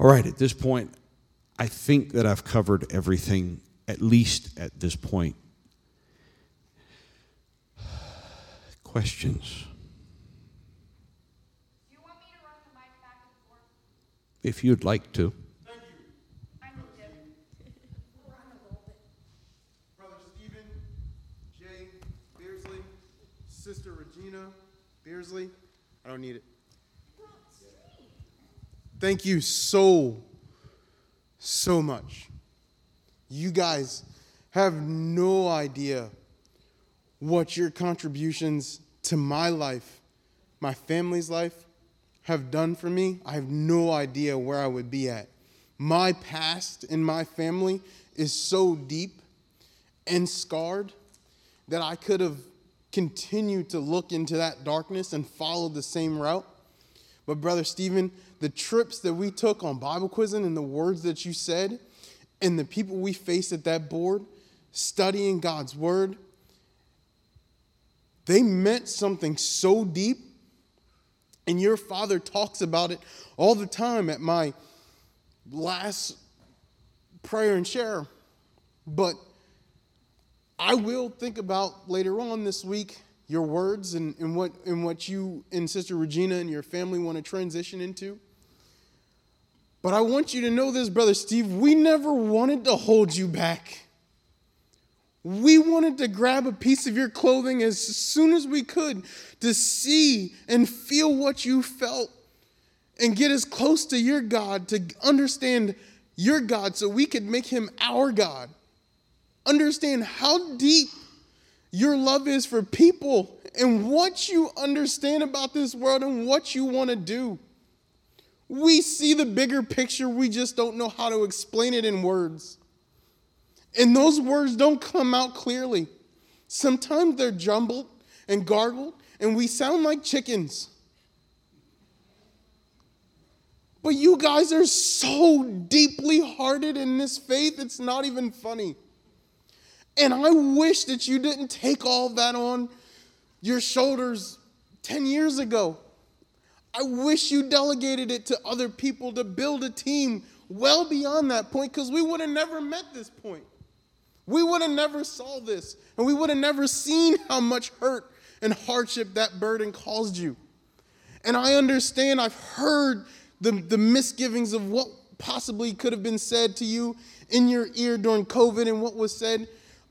All right, at this point, I think that I've covered everything, at least at this point. Questions? You want me to run the mic back and forth? If you'd like to. Thank you. I'm Jim. Brother Stephen, Jay Beersley, Sister Regina Beersley. I don't need it. Thank you so, so much. You guys have no idea what your contributions to my life, my family's life, have done for me. I have no idea where I would be at. My past in my family is so deep and scarred that I could have continued to look into that darkness and follow the same route. But, Brother Stephen, the trips that we took on Bible quizzing and the words that you said, and the people we faced at that board studying God's word, they meant something so deep. And your father talks about it all the time at my last prayer and share. But I will think about later on this week your words and, and, what, and what you and Sister Regina and your family want to transition into. But I want you to know this, Brother Steve. We never wanted to hold you back. We wanted to grab a piece of your clothing as soon as we could to see and feel what you felt and get as close to your God to understand your God so we could make him our God. Understand how deep your love is for people and what you understand about this world and what you want to do. We see the bigger picture, we just don't know how to explain it in words. And those words don't come out clearly. Sometimes they're jumbled and gargled, and we sound like chickens. But you guys are so deeply hearted in this faith, it's not even funny. And I wish that you didn't take all that on your shoulders 10 years ago. I wish you delegated it to other people to build a team well beyond that point because we would have never met this point. We would have never saw this, and we would have never seen how much hurt and hardship that burden caused you. And I understand, I've heard the, the misgivings of what possibly could have been said to you in your ear during COVID and what was said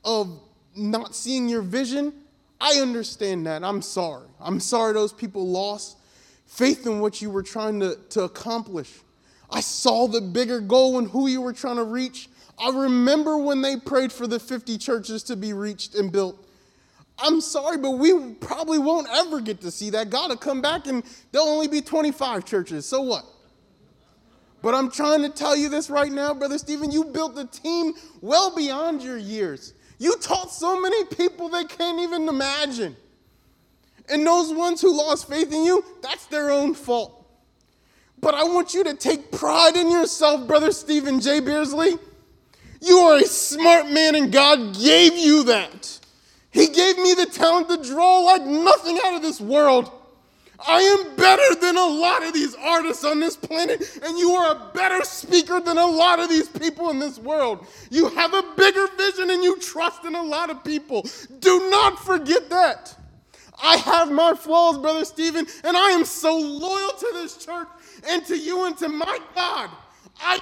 of not seeing your vision. I understand that. I'm sorry. I'm sorry those people lost faith in what you were trying to, to accomplish. I saw the bigger goal and who you were trying to reach. I remember when they prayed for the 50 churches to be reached and built. I'm sorry, but we probably won't ever get to see that. God will come back and there'll only be 25 churches. So what? But I'm trying to tell you this right now, Brother Stephen. You built a team well beyond your years. You taught so many people they can't even imagine. And those ones who lost faith in you, that's their own fault. But I want you to take pride in yourself, Brother Stephen J. Beersley. You are a smart man, and God gave you that. He gave me the talent to draw like nothing out of this world. I am better than a lot of these artists on this planet, and you are a better speaker than a lot of these people in this world. You have a bigger vision and you trust in a lot of people. Do not forget that. I have my flaws, Brother Stephen, and I am so loyal to this church and to you and to my God. I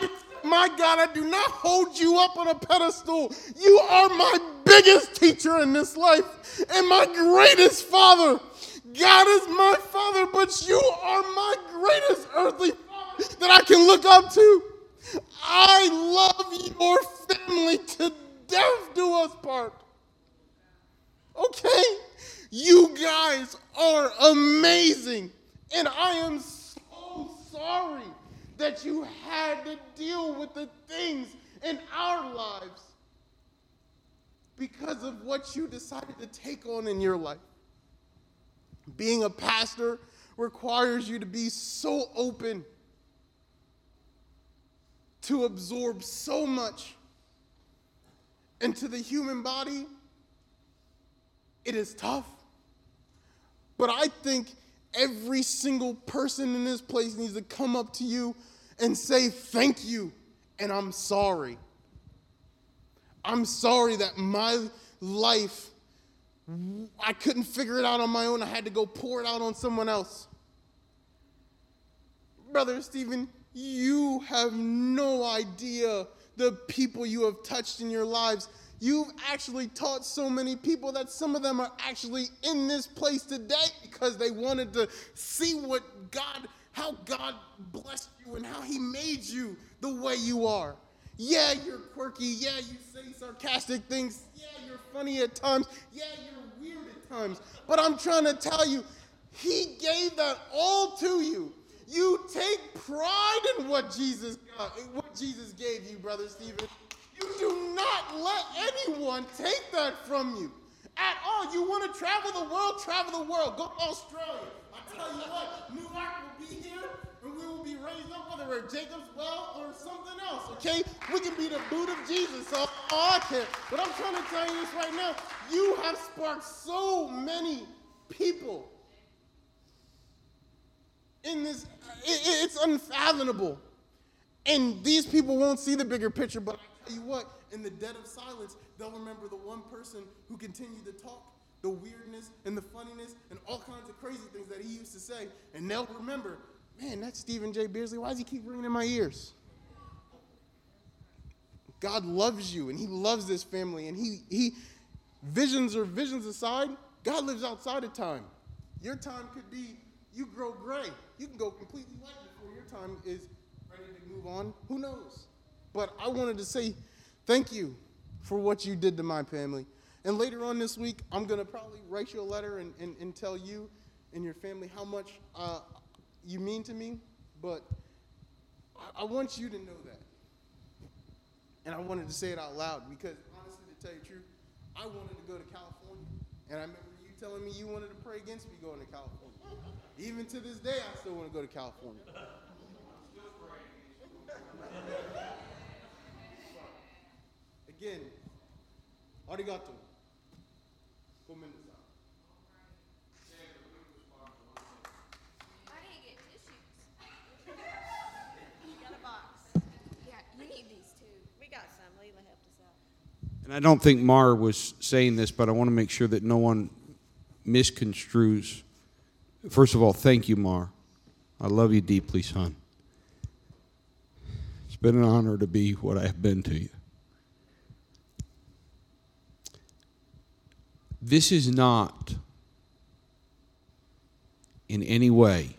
My God, I do not hold you up on a pedestal. You are my biggest teacher in this life and my greatest father. God is my father, but you are my greatest earthly father that I can look up to. I love your family to death do us part. Okay? You guys are amazing. And I am so sorry that you had to deal with the things in our lives because of what you decided to take on in your life. Being a pastor requires you to be so open, to absorb so much into the human body. It is tough. But I think every single person in this place needs to come up to you and say, Thank you, and I'm sorry. I'm sorry that my life, I couldn't figure it out on my own. I had to go pour it out on someone else. Brother Stephen, you have no idea the people you have touched in your lives. You've actually taught so many people that some of them are actually in this place today because they wanted to see what God, how God blessed you and how He made you the way you are. Yeah, you're quirky. Yeah, you say sarcastic things. Yeah, you're funny at times. Yeah, you're weird at times. But I'm trying to tell you, He gave that all to you. You take pride in what Jesus got, what Jesus gave you, brother Stephen. You do not let anyone take that from you at all. You want to travel the world, travel the world. Go to Australia. I tell you what, Newark will be here, and we will be raised up, whether we're Jacob's well or something else. Okay, we can be the boot of Jesus. So all I care. But I'm trying to tell you this right now. You have sparked so many people in this. It, it's unfathomable. And these people won't see the bigger picture, but you what, in the dead of silence, they'll remember the one person who continued to talk, the weirdness and the funniness and all kinds of crazy things that he used to say. And they'll remember, man, that's Stephen J. Beardsley. Why does he keep ringing in my ears? God loves you and he loves this family. And he, he visions or visions aside, God lives outside of time. Your time could be you grow gray. You can go completely white before your time is ready to move on. Who knows? But I wanted to say thank you for what you did to my family. And later on this week, I'm going to probably write you a letter and, and, and tell you and your family how much uh, you mean to me. But I, I want you to know that. And I wanted to say it out loud because, honestly, to tell you the truth, I wanted to go to California. And I remember you telling me you wanted to pray against me going to California. Even to this day, I still want to go to California. *laughs* *laughs* Again, arigato. Komendasa. I need to get tissues. *laughs* You got a box. Yeah, you need these too. We got some. Leila helped us out. And I don't think Mar was saying this, but I want to make sure that no one misconstrues. First of all, thank you, Mar. I love you deeply, son. It's been an honor to be what I have been to you. This is not in any way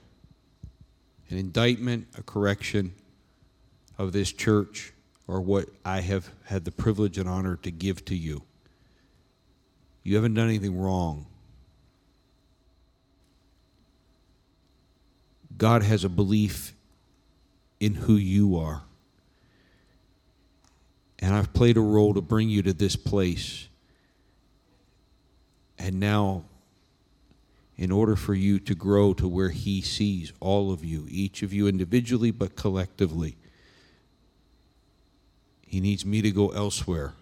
an indictment, a correction of this church or what I have had the privilege and honor to give to you. You haven't done anything wrong. God has a belief in who you are. And I've played a role to bring you to this place. And now, in order for you to grow to where He sees all of you, each of you individually, but collectively, He needs me to go elsewhere,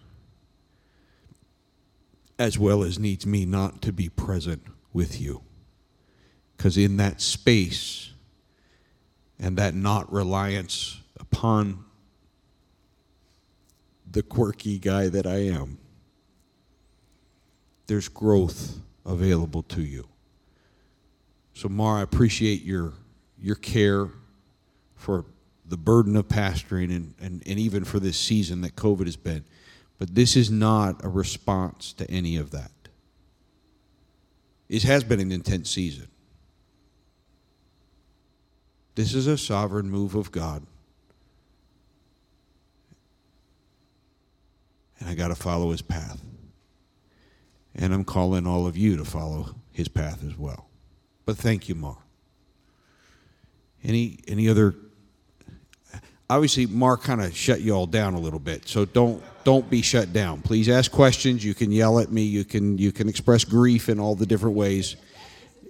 as well as needs me not to be present with you. Because in that space and that not reliance upon the quirky guy that I am, there's growth available to you. So, Mar, I appreciate your, your care for the burden of pastoring and, and, and even for this season that COVID has been. But this is not a response to any of that. It has been an intense season. This is a sovereign move of God. And I got to follow his path. And I'm calling all of you to follow his path as well. But thank you, Ma. Any any other obviously Mark kind of shut you all down a little bit. So don't don't be shut down. Please ask questions. You can yell at me. You can you can express grief in all the different ways.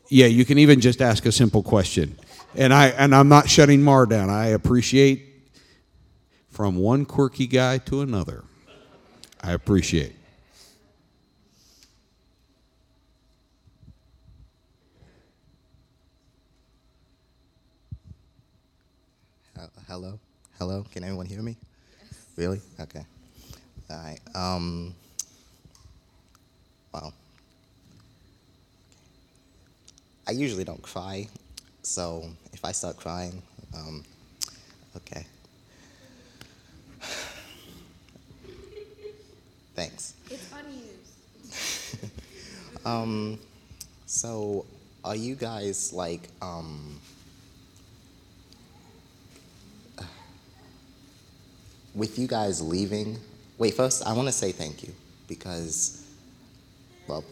Yeah, you can even just ask a simple question. And I and I'm not shutting Mar down. I appreciate from one quirky guy to another. I appreciate. Uh, hello, hello. Can anyone hear me? Really? Okay. All right. Um. Well, I usually don't cry, so if I start crying, um, okay. Thanks. It's unused. *laughs* Um, so are you guys like um with you guys leaving? Wait, first I want to say thank you because well,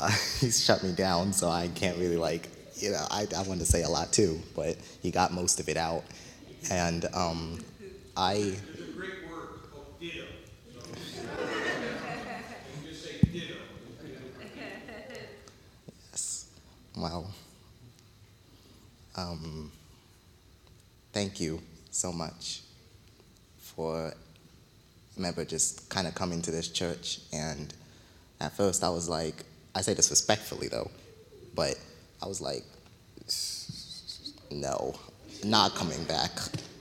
*laughs* he's shut me down, so I can't really like you know I I wanted to say a lot too, but he got most of it out, and um, I. Yes. Well, um, thank you so much for, I remember just kind of coming to this church. And at first I was like, I say this respectfully though, but I was like, no, not coming back.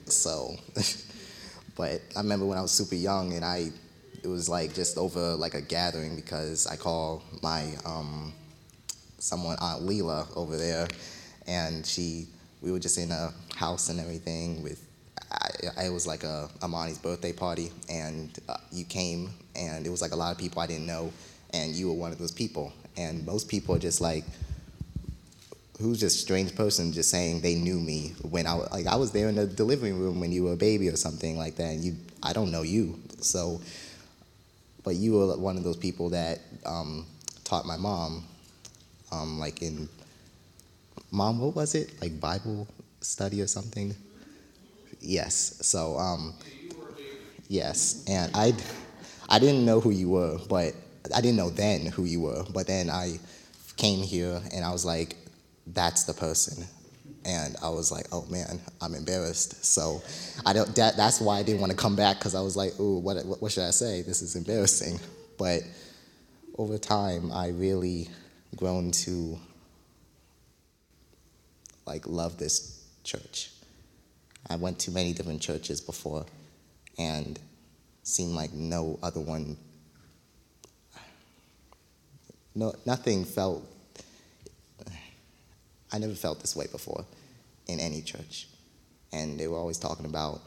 So, *laughs* but I remember when I was super young and I, it was like just over like a gathering because I call my, um, someone, Aunt Leela over there, and she, we were just in a house and everything with, I, it was like a Amani's birthday party, and uh, you came, and it was like a lot of people I didn't know, and you were one of those people, and most people are just like, who's this strange person just saying they knew me when I like I was there in the delivery room when you were a baby or something like that, and you, I don't know you, so, but you were one of those people that um, taught my mom um, like in mom what was it? Like bible study or something yes so um, yes and i i didn't know who you were but i didn't know then who you were but then i came here and i was like that's the person. And i was like oh man i'm embarrassed. So i don't that, that's why i didn't want to come back because i was like ooh what, what should i say? This is embarrassing. But over time i really grown to like love this church. I went to many different churches before and seemed like no other one no nothing felt I never felt this way before in any church. And they were always talking about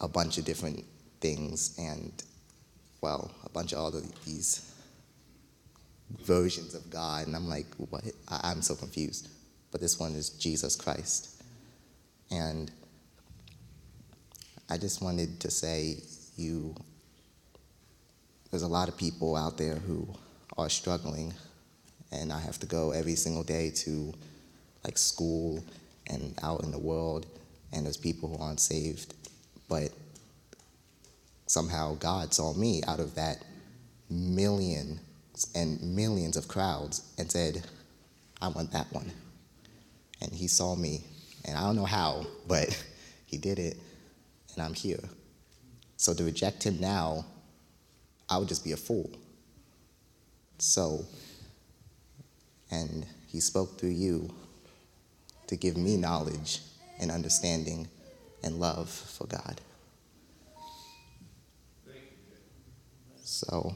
a bunch of different things and well, a bunch of all these versions of God, and I'm like, what? I- I'm so confused. But this one is Jesus Christ. And I just wanted to say, you, there's a lot of people out there who are struggling, and I have to go every single day to like school and out in the world, and there's people who aren't saved. But somehow God saw me out of that million and millions of crowds and said, I want that one. And he saw me, and I don't know how, but *laughs* he did it, and I'm here. So to reject him now, I would just be a fool. So, and he spoke through you to give me knowledge and understanding and love for God. So,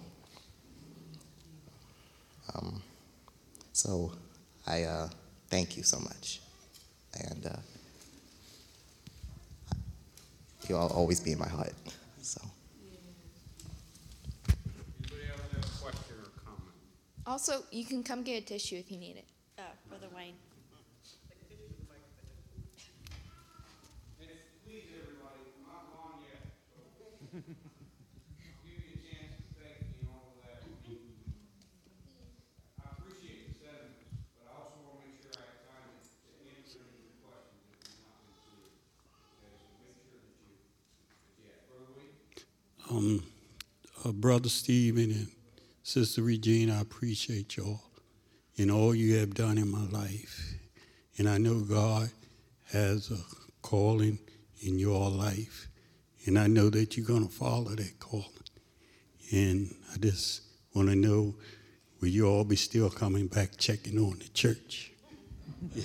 um, so I uh, thank you so much. And uh, he'll always be in my heart. So. Anybody else have a question or comment? Also, you can come get a tissue if you need it. Oh, Brother Wayne. *laughs* Please, everybody, I'm not gone yet, so I'll give you a chance to thank me and all of that. I appreciate the sentiments, but I also want to make sure I have time to answer any of your questions if you've not been clear. Okay, so make sure that you, yeah, Brother Wayne? Um, uh, Brother Stephen and Sister Regina, I appreciate y'all and all you have done in my life. And I know God has a calling in your life. And I know that you're going to follow that calling. And I just want to know will you all be still coming back checking on the church? *laughs*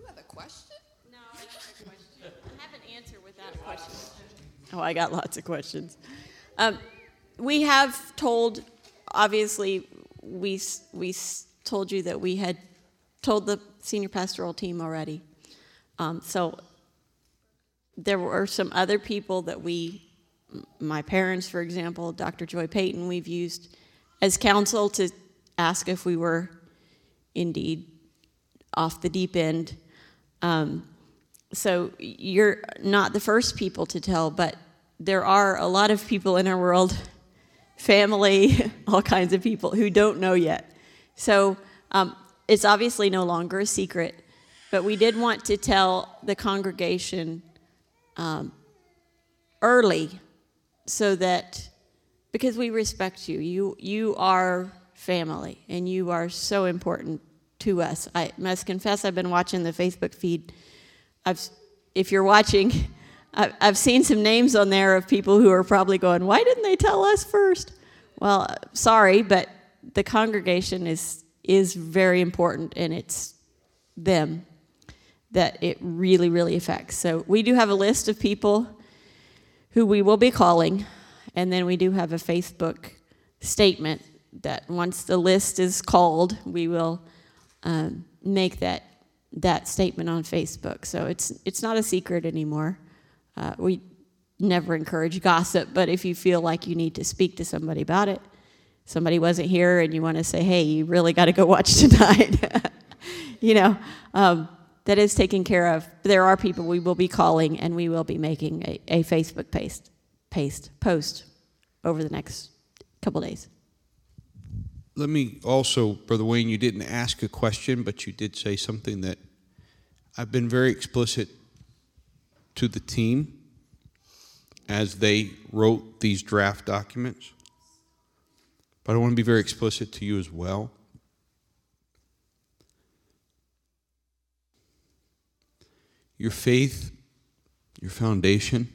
You have a question? No, I don't have a question. I have an answer without a question. *laughs* Oh, I got lots of questions. Um, we have told, obviously, we, we told you that we had told the senior pastoral team already. Um, so there were some other people that we, my parents, for example, Dr. Joy Payton, we've used as counsel to ask if we were indeed off the deep end. Um, so you're not the first people to tell, but there are a lot of people in our world, family, *laughs* all kinds of people who don't know yet. So um, it's obviously no longer a secret, but we did want to tell the congregation um, early so that because we respect you. You you are family and you are so important to us. I must confess I've been watching the Facebook feed. I've if you're watching, *laughs* I've seen some names on there of people who are probably going, "Why didn't they tell us first? Well, uh, sorry, but the congregation is is very important and it's them that it really really affects. So we do have a list of people who we will be calling, and then we do have a Facebook statement that once the list is called, we will um, make that that statement on Facebook. So it's it's not a secret anymore. Uh, we never encourage gossip, but if you feel like you need to speak to somebody about it, somebody wasn't here, and you want to say, "Hey, you really got to go watch *laughs* tonight," *laughs* you know. Um, that is taken care of. There are people we will be calling, and we will be making a, a Facebook paste, paste post over the next couple days. Let me also, Brother Wayne, you didn't ask a question, but you did say something that I've been very explicit to the team as they wrote these draft documents. But I want to be very explicit to you as well. Your faith, your foundation,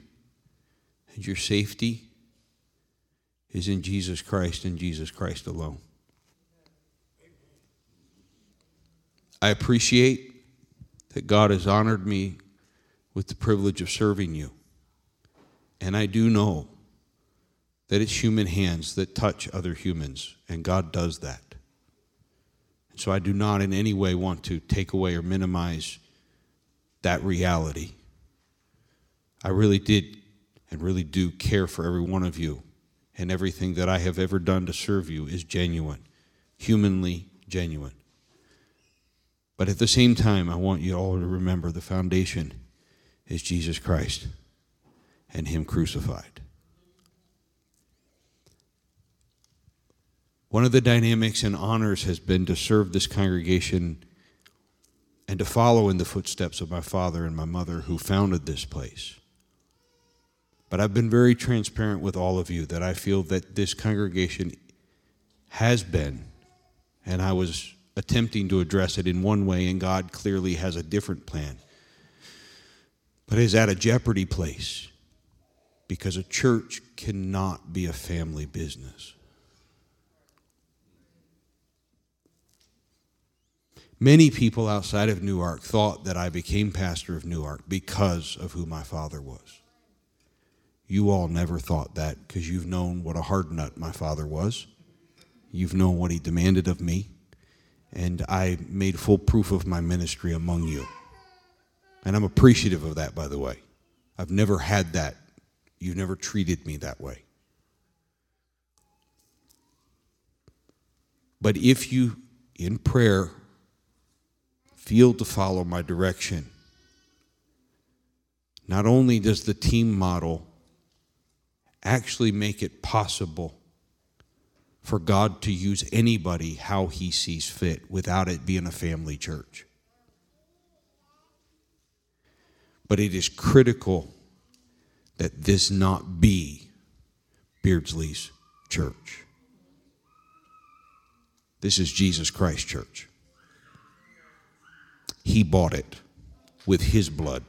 and your safety is in Jesus Christ and Jesus Christ alone. I appreciate that God has honored me with the privilege of serving you. And I do know that it's human hands that touch other humans, and God does that. And so I do not in any way want to take away or minimize that reality. I really did and really do care for every one of you, and everything that I have ever done to serve you is genuine, humanly genuine. But at the same time, I want you all to remember the foundation is Jesus Christ and Him crucified. One of the dynamics and honors has been to serve this congregation and to follow in the footsteps of my father and my mother who founded this place. But I've been very transparent with all of you that I feel that this congregation has been, and I was attempting to address it in one way, and God clearly has a different plan, but is at a jeopardy place because a church cannot be a family business. Many people outside of Newark thought that I became pastor of Newark because of who my father was. You all never thought that because you've known what a hard nut my father was. You've known what He demanded of me. And I made full proof of my ministry among you. And I'm appreciative of that, by the way. I've never had that. You've never treated me that way. But if you, in prayer, feel to follow my direction, not only does the team model actually make it possible for God to use anybody how he sees fit without it being a family church. But it is critical that this not be Beardsley's church. This is Jesus Christ Church. He bought it with his blood.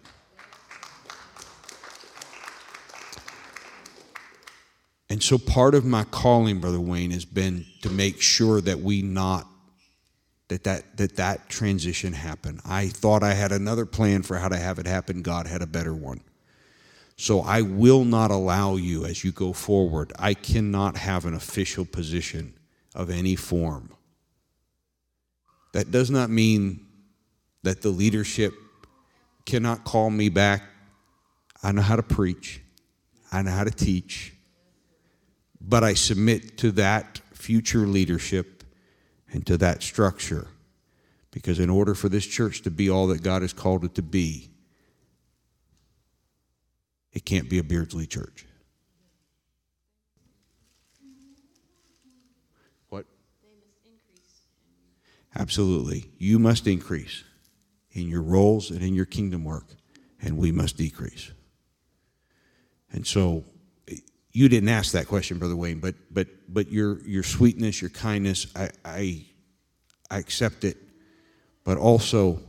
And so part of my calling, Brother Wayne, has been to make sure that we not that that that that transition happen. I thought I had another plan for how to have it happen. God had a better one. So I will not allow you as you go forward. I cannot have an official position of any form. That does not mean that the leadership cannot call me back. I know how to preach. I know how to teach but I submit to that future leadership and to that structure. Because in order for this church to be all that God has called it to be, it can't be a Beardsley church. What? Absolutely. You must increase in your roles and in your kingdom work, and we must decrease. And so, you didn't ask that question, Brother Wayne, but but but your your sweetness, your kindness, I I, I accept it, but also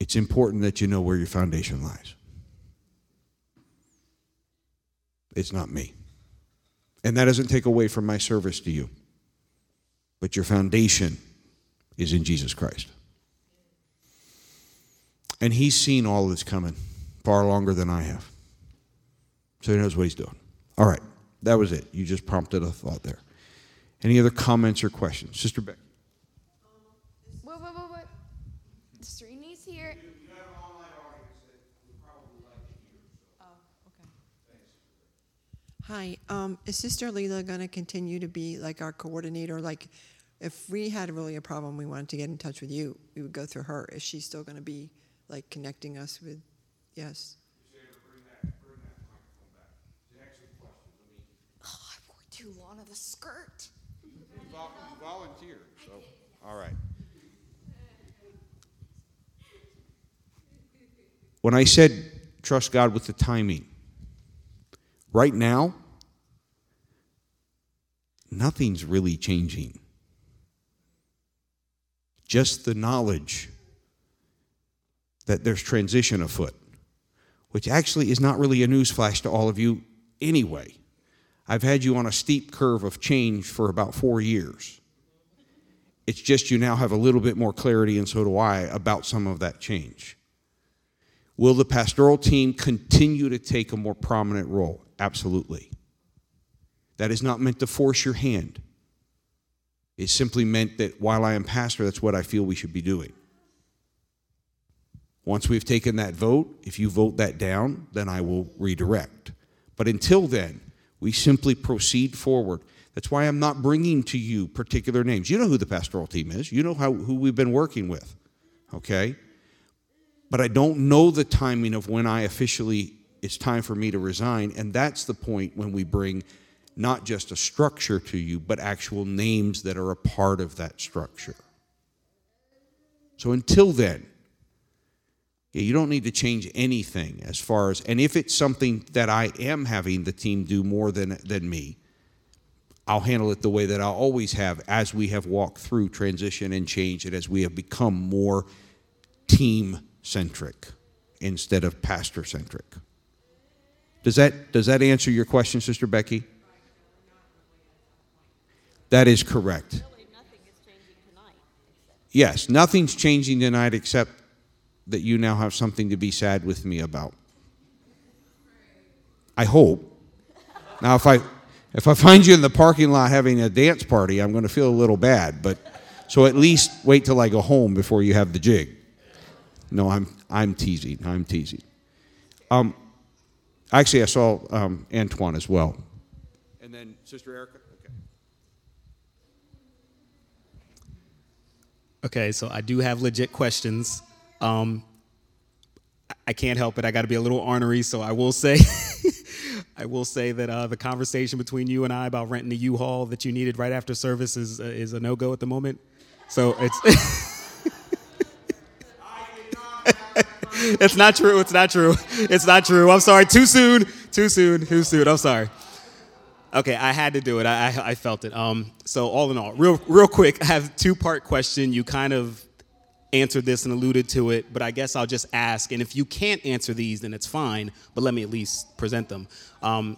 it's important that you know where your foundation lies. It's not me. And that doesn't take away from my service to you. But your foundation is in Jesus Christ. And he's seen all that's coming far longer than I have. So he knows what he's doing. All right, that was it. You just prompted a thought there. Any other comments or questions? Sister Beck. Wait, wait, wait, wait. Srini's here. Hi, um, is Sister Leela going to continue to be like our coordinator? Like, if we had really a problem, we wanted to get in touch with you, we would go through her. Is she still going to be like connecting us with? Yes. Oh, I wore too long of a skirt. Volunteer. So, all right. When I said trust God with the timing, right now, nothing's really changing. Just the knowledge that there's transition afoot, which actually is not really a newsflash to all of you anyway. I've had you on a steep curve of change for about four years. It's just you now have a little bit more clarity, and so do I, about some of that change. Will the pastoral team continue to take a more prominent role? Absolutely. That is not meant to force your hand. It's simply meant that while I am pastor, that's what I feel we should be doing. Once we've taken that vote, if you vote that down, then I will redirect. But until then, we simply proceed forward. That's why I'm not bringing to you particular names. You know who the pastoral team is, you know how, who we've been working with, okay? But I don't know the timing of when I officially, it's time for me to resign. And that's the point when we bring not just a structure to you, but actual names that are a part of that structure. So until then, you don't need to change anything as far as, and if it's something that I am having the team do more than, than me, I'll handle it the way that I always have as we have walked through transition and change and as we have become more team centric instead of pastor centric. Does that, does that answer your question, Sister Becky? That is correct. Yes, nothing's changing tonight except that you now have something to be sad with me about. I hope. Now, if I If I find you in the parking lot having a dance party, I'm going to feel a little bad. But so at least wait till I go home before you have the jig. No, I'm I'm teasing. I'm teasing. Um, actually, I saw um, Antoine as well. And then Sister Erica. Okay. Okay, so I do have legit questions. Um, I- can't help it. I got to be a little ornery, so I will say, *laughs* I will say that uh, the conversation between you and I about renting the U-Haul that you needed right after service is uh, is a no-go at the moment. So it's. *laughs* it's not true. It's not true. It's not true. I'm sorry. Too soon. Too soon. Too soon. I'm sorry. Okay, I had to do it. I, I, I felt it. Um, so all in all, real real quick, I have two part question. You kind of answered this and alluded to it, but I guess I'll just ask. And if you can't answer these, then it's fine. But let me at least present them. Um,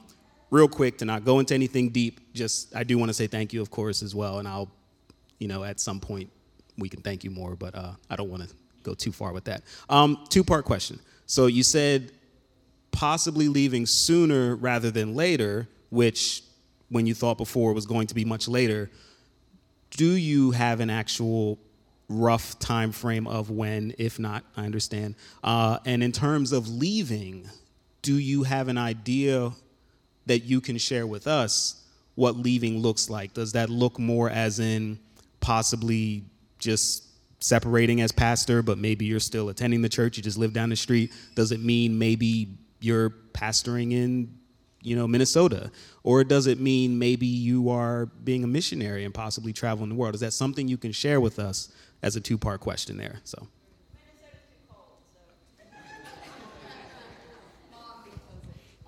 real quick, to not go into anything deep. Just I do want to say thank you, of course, as well. And I'll, you know, at some point we can thank you more, but uh, I don't want to go too far with that. Um, two part question. So you said possibly leaving sooner rather than later, which when you thought before was going to be much later. Do you have an actual rough time frame of when, if not, I understand. Uh, and in terms of leaving, do you have an idea that you can share with us what leaving looks like? Does that look more as in possibly just separating as pastor, but maybe you're still attending the church, you just live down the street? Does it mean maybe you're pastoring in you know Minnesota or does it mean maybe you are being a missionary and possibly traveling the world is that something you can share with us as a two-part question there so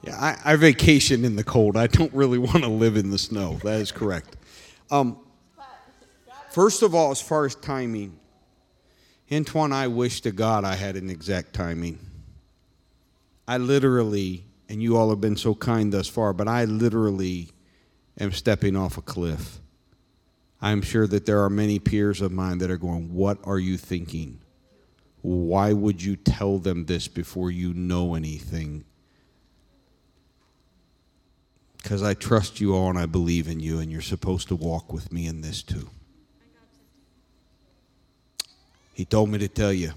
Yeah, I, I vacation in the cold. I don't really want to live in the snow. That is correct. Um, first of all, as far as timing, Antoine, I wish to God I had an exact timing. I literally, and you all have been so kind thus far, but I literally am stepping off a cliff. I'm sure that there are many peers of mine that are going, What are you thinking? Why would you tell them this before you know anything? Because I trust you all and I believe in you, and you're supposed to walk with me in this too. He told me to tell you,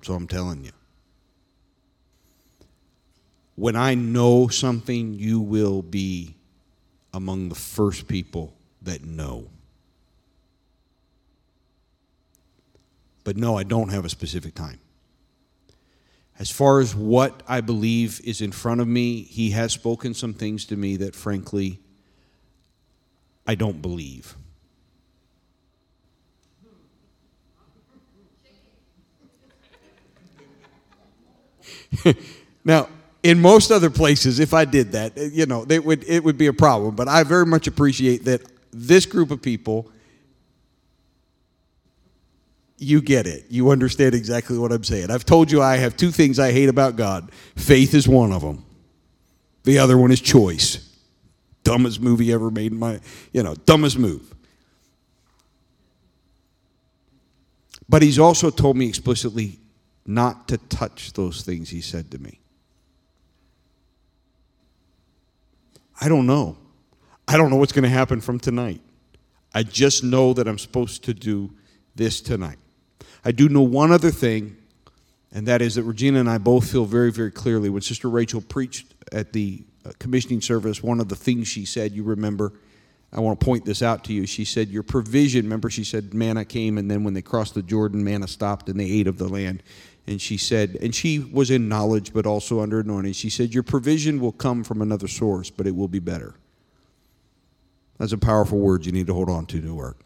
so I'm telling you. When I know something, you will be among the first people that know. But no, I don't have a specific time. As far as what I believe is in front of me, he has spoken some things to me that, frankly, I don't believe. *laughs* now, in most other places, if I did that, you know, would, it would be a problem. But I very much appreciate that this group of people, you get it. You understand exactly what I'm saying. I've told you I have two things I hate about God faith is one of them, the other one is choice. Dumbest movie ever made in my, you know, dumbest move. But he's also told me explicitly not to touch those things he said to me. I don't know. I don't know what's going to happen from tonight. I just know that I'm supposed to do this tonight. I do know one other thing, and that is that Regina and I both feel very, very clearly when Sister Rachel preached at the uh, commissioning service, one of the things she said, you remember, I want to point this out to you. She said, Your provision, remember, she said, manna came, and then when they crossed the Jordan, manna stopped, and they ate of the land. And she said, and she was in knowledge, but also under anointing. She said, Your provision will come from another source, but it will be better. That's a powerful word you need to hold on to to work.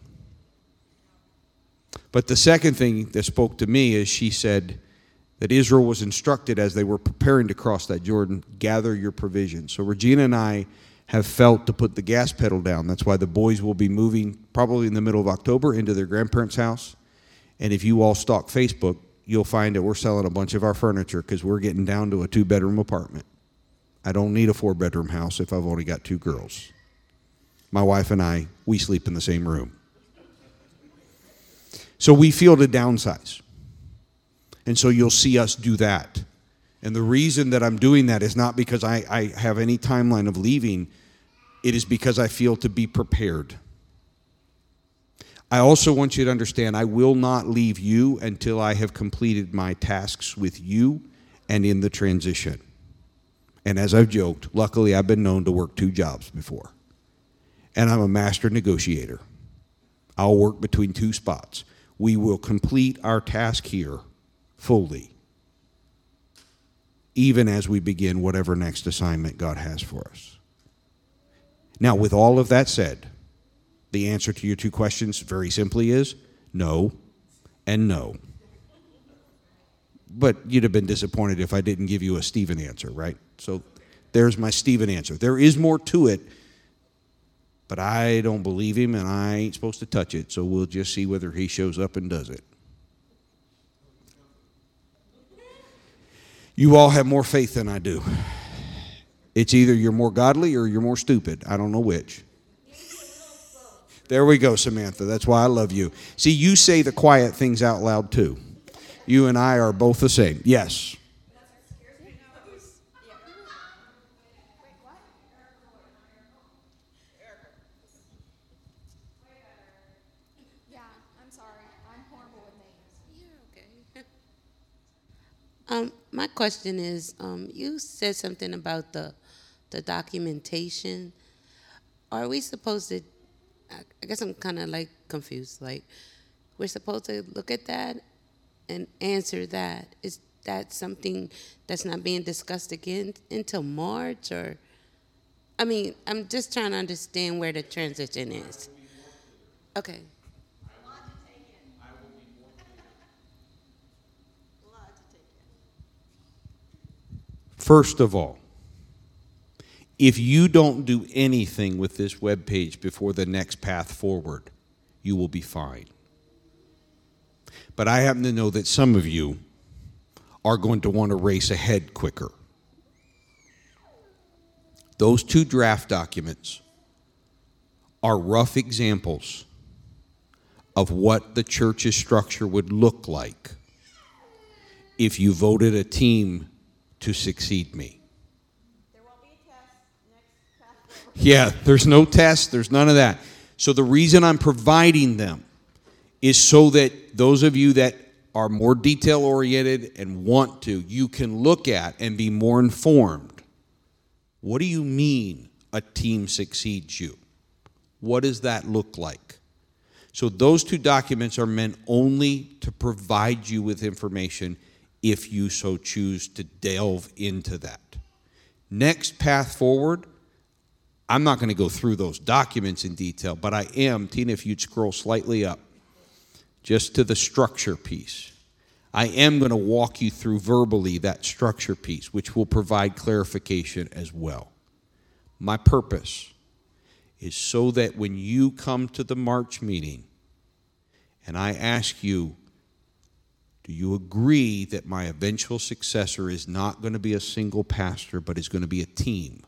But the second thing that spoke to me is she said that Israel was instructed as they were preparing to cross that Jordan, gather your provisions. So Regina and I have felt to put the gas pedal down. That's why the boys will be moving probably in the middle of October into their grandparents' house. And if you all stalk Facebook, you'll find that we're selling a bunch of our furniture because we're getting down to a two bedroom apartment. I don't need a four bedroom house if I've only got two girls. My wife and I, we sleep in the same room. So we feel to downsize. And so you'll see us do that. And the reason that I'm doing that is not because I, I have any timeline of leaving. it is because I feel to be prepared. I also want you to understand I will not leave you until I have completed my tasks with you and in the transition. And as I've joked, luckily I've been known to work two jobs before. And I'm a master negotiator. I'll work between two spots. We will complete our task here fully, even as we begin whatever next assignment God has for us. Now, with all of that said, the answer to your two questions very simply is no and no. But you'd have been disappointed if I didn't give you a Stephen answer, right? So there's my Stephen answer. There is more to it, but I don't believe him and I ain't supposed to touch it, so we'll just see whether he shows up and does it. You all have more faith than I do. It's either you're more godly or you're more stupid. I don't know which. There we go, Samantha. That's why I love you. See, you say the quiet things out loud too. You and I are both the same. Yes. Yeah, I'm sorry. I'm horrible with names. You're okay. Um, my question is, um, you said something about the, the documentation. Are we supposed to, I I guess I'm kind of like confused, like, we're supposed to look at that and answer that? Is that something that's not being discussed again until March, or? I mean, I'm just trying to understand where the transition is. Okay. First of all, if you don't do anything with this web page before the next path forward, you will be fine. But I happen to know that some of you are going to want to race ahead quicker. Those two draft documents are rough examples of what the church's structure would look like if you voted a team to succeed me. Yeah, there's no test, there's none of that. So the reason I'm providing them is so that those of you that are more detail oriented and want to, you can look at and be more informed. What do you mean a team succeeds you? What does that look like? So those two documents are meant only to provide you with information if you so choose to delve into that. Next path forward, I'm not going to go through those documents in detail, but I am, Tina, if you'd scroll slightly up, just to the structure piece. I am going to walk you through verbally that structure piece, which will provide clarification as well. My purpose is so that when you come to the March meeting and I ask you, do you agree that my eventual successor is not going to be a single pastor, but is going to be a team?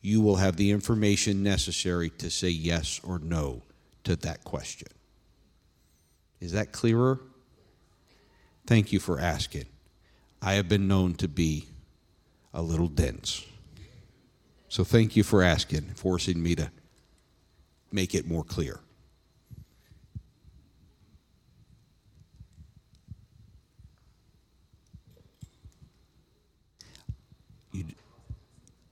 You will have the information necessary to say yes or no to that question. Is that clearer? Thank you for asking. I have been known to be a little dense. So thank you for asking, forcing me to make it more clear.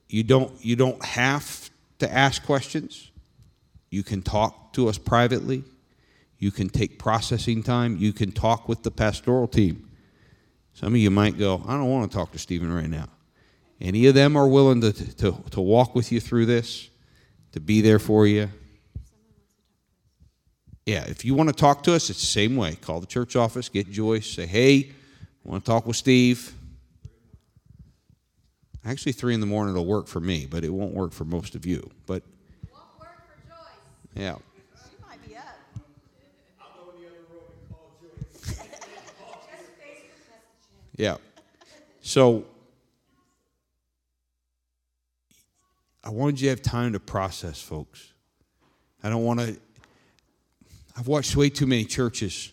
You, don't, you don't have to ask questions. You can talk to us privately. You can take processing time. You can talk with the pastoral team. Some of you might go, I don't want to talk to Stephen right now. Any of them are willing to, to, to walk with you through this, to be there for you. Yeah, if you want to talk to us, it's the same way. Call the church office, get Joyce, say, hey, I want to talk with Steve. Actually, three in the morning will work for me, but it won't work for most of you. But yeah. *laughs* Yeah. So I wanted you to have time to process, folks. I don't want to. I've watched way too many churches.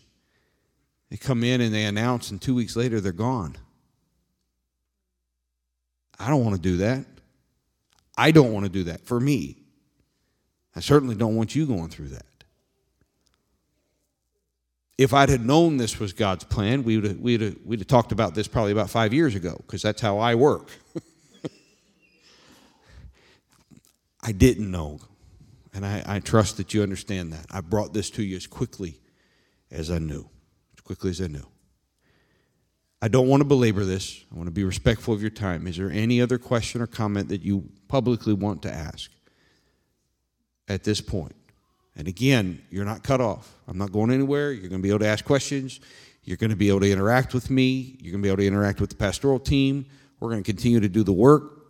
They come in and they announce, and two weeks later they're gone. I don't want to do that. I don't want to do that for me. I certainly don't want you going through that. If I'd had known this was God's plan, we would have, we'd have, we'd have talked about this probably about five years ago, because that's how I work. *laughs* I didn't know. And I, I trust that you understand that. I brought this to you as quickly as I knew. As quickly as I knew. I don't want to belabor this. I want to be respectful of your time. Is there any other question or comment that you publicly want to ask at this point? And again, you're not cut off. I'm not going anywhere. You're going to be able to ask questions. You're going to be able to interact with me. You're going to be able to interact with the pastoral team. We're going to continue to do the work.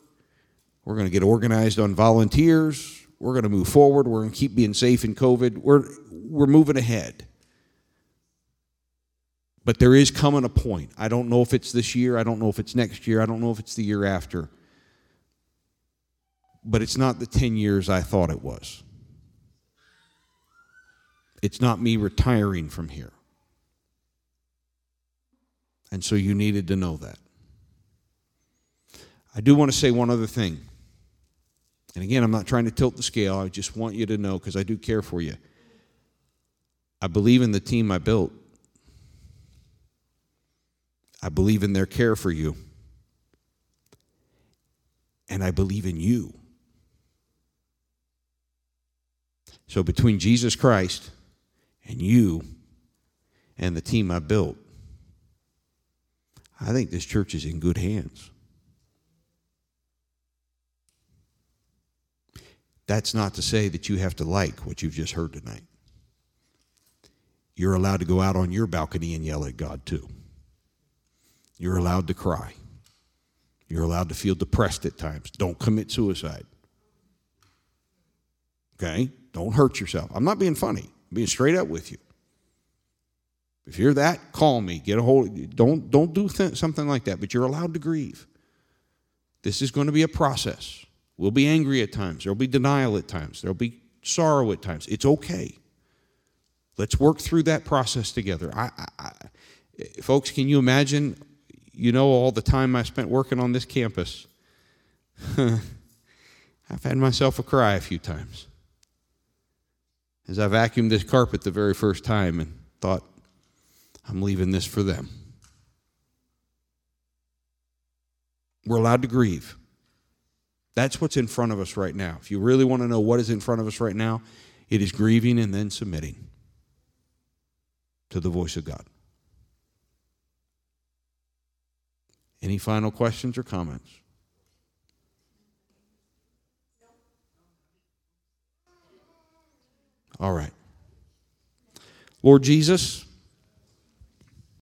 We're going to get organized on volunteers. We're going to move forward. We're going to keep being safe in COVID. We're, we're moving ahead. But there is coming a point. I don't know if it's this year. I don't know if it's next year. I don't know if it's the year after. But it's not the 10 years I thought it was. It's not me retiring from here. And so you needed to know that. I do want to say one other thing. And again, I'm not trying to tilt the scale. I just want you to know because I do care for you. I believe in the team I built. I believe in their care for you. And I believe in you. So between Jesus Christ and you and the team I built, I think this church is in good hands. That's not to say that you have to like what you've just heard tonight. You're allowed to go out on your balcony and yell at God too. You're allowed to cry. You're allowed to feel depressed at times. Don't commit suicide. Okay? Don't hurt yourself. I'm not being funny. I'm being straight up with you. If you're that, call me. Get a hold. Don't don't do th- something like that. But you're allowed to grieve. This is going to be a process. We'll be angry at times. There'll be denial at times. There'll be sorrow at times. It's okay. Let's work through that process together. I, I, I, eh, folks, can you imagine? You know all the time I spent working on this campus. *laughs* I've had myself a cry a few times as I vacuumed this carpet the very first time and thought, I'm leaving this for them. We're allowed to grieve. That's what's in front of us right now. If you really want to know what is in front of us right now, it is grieving and then submitting to the voice of God. Any final questions or comments? All right. Lord Jesus,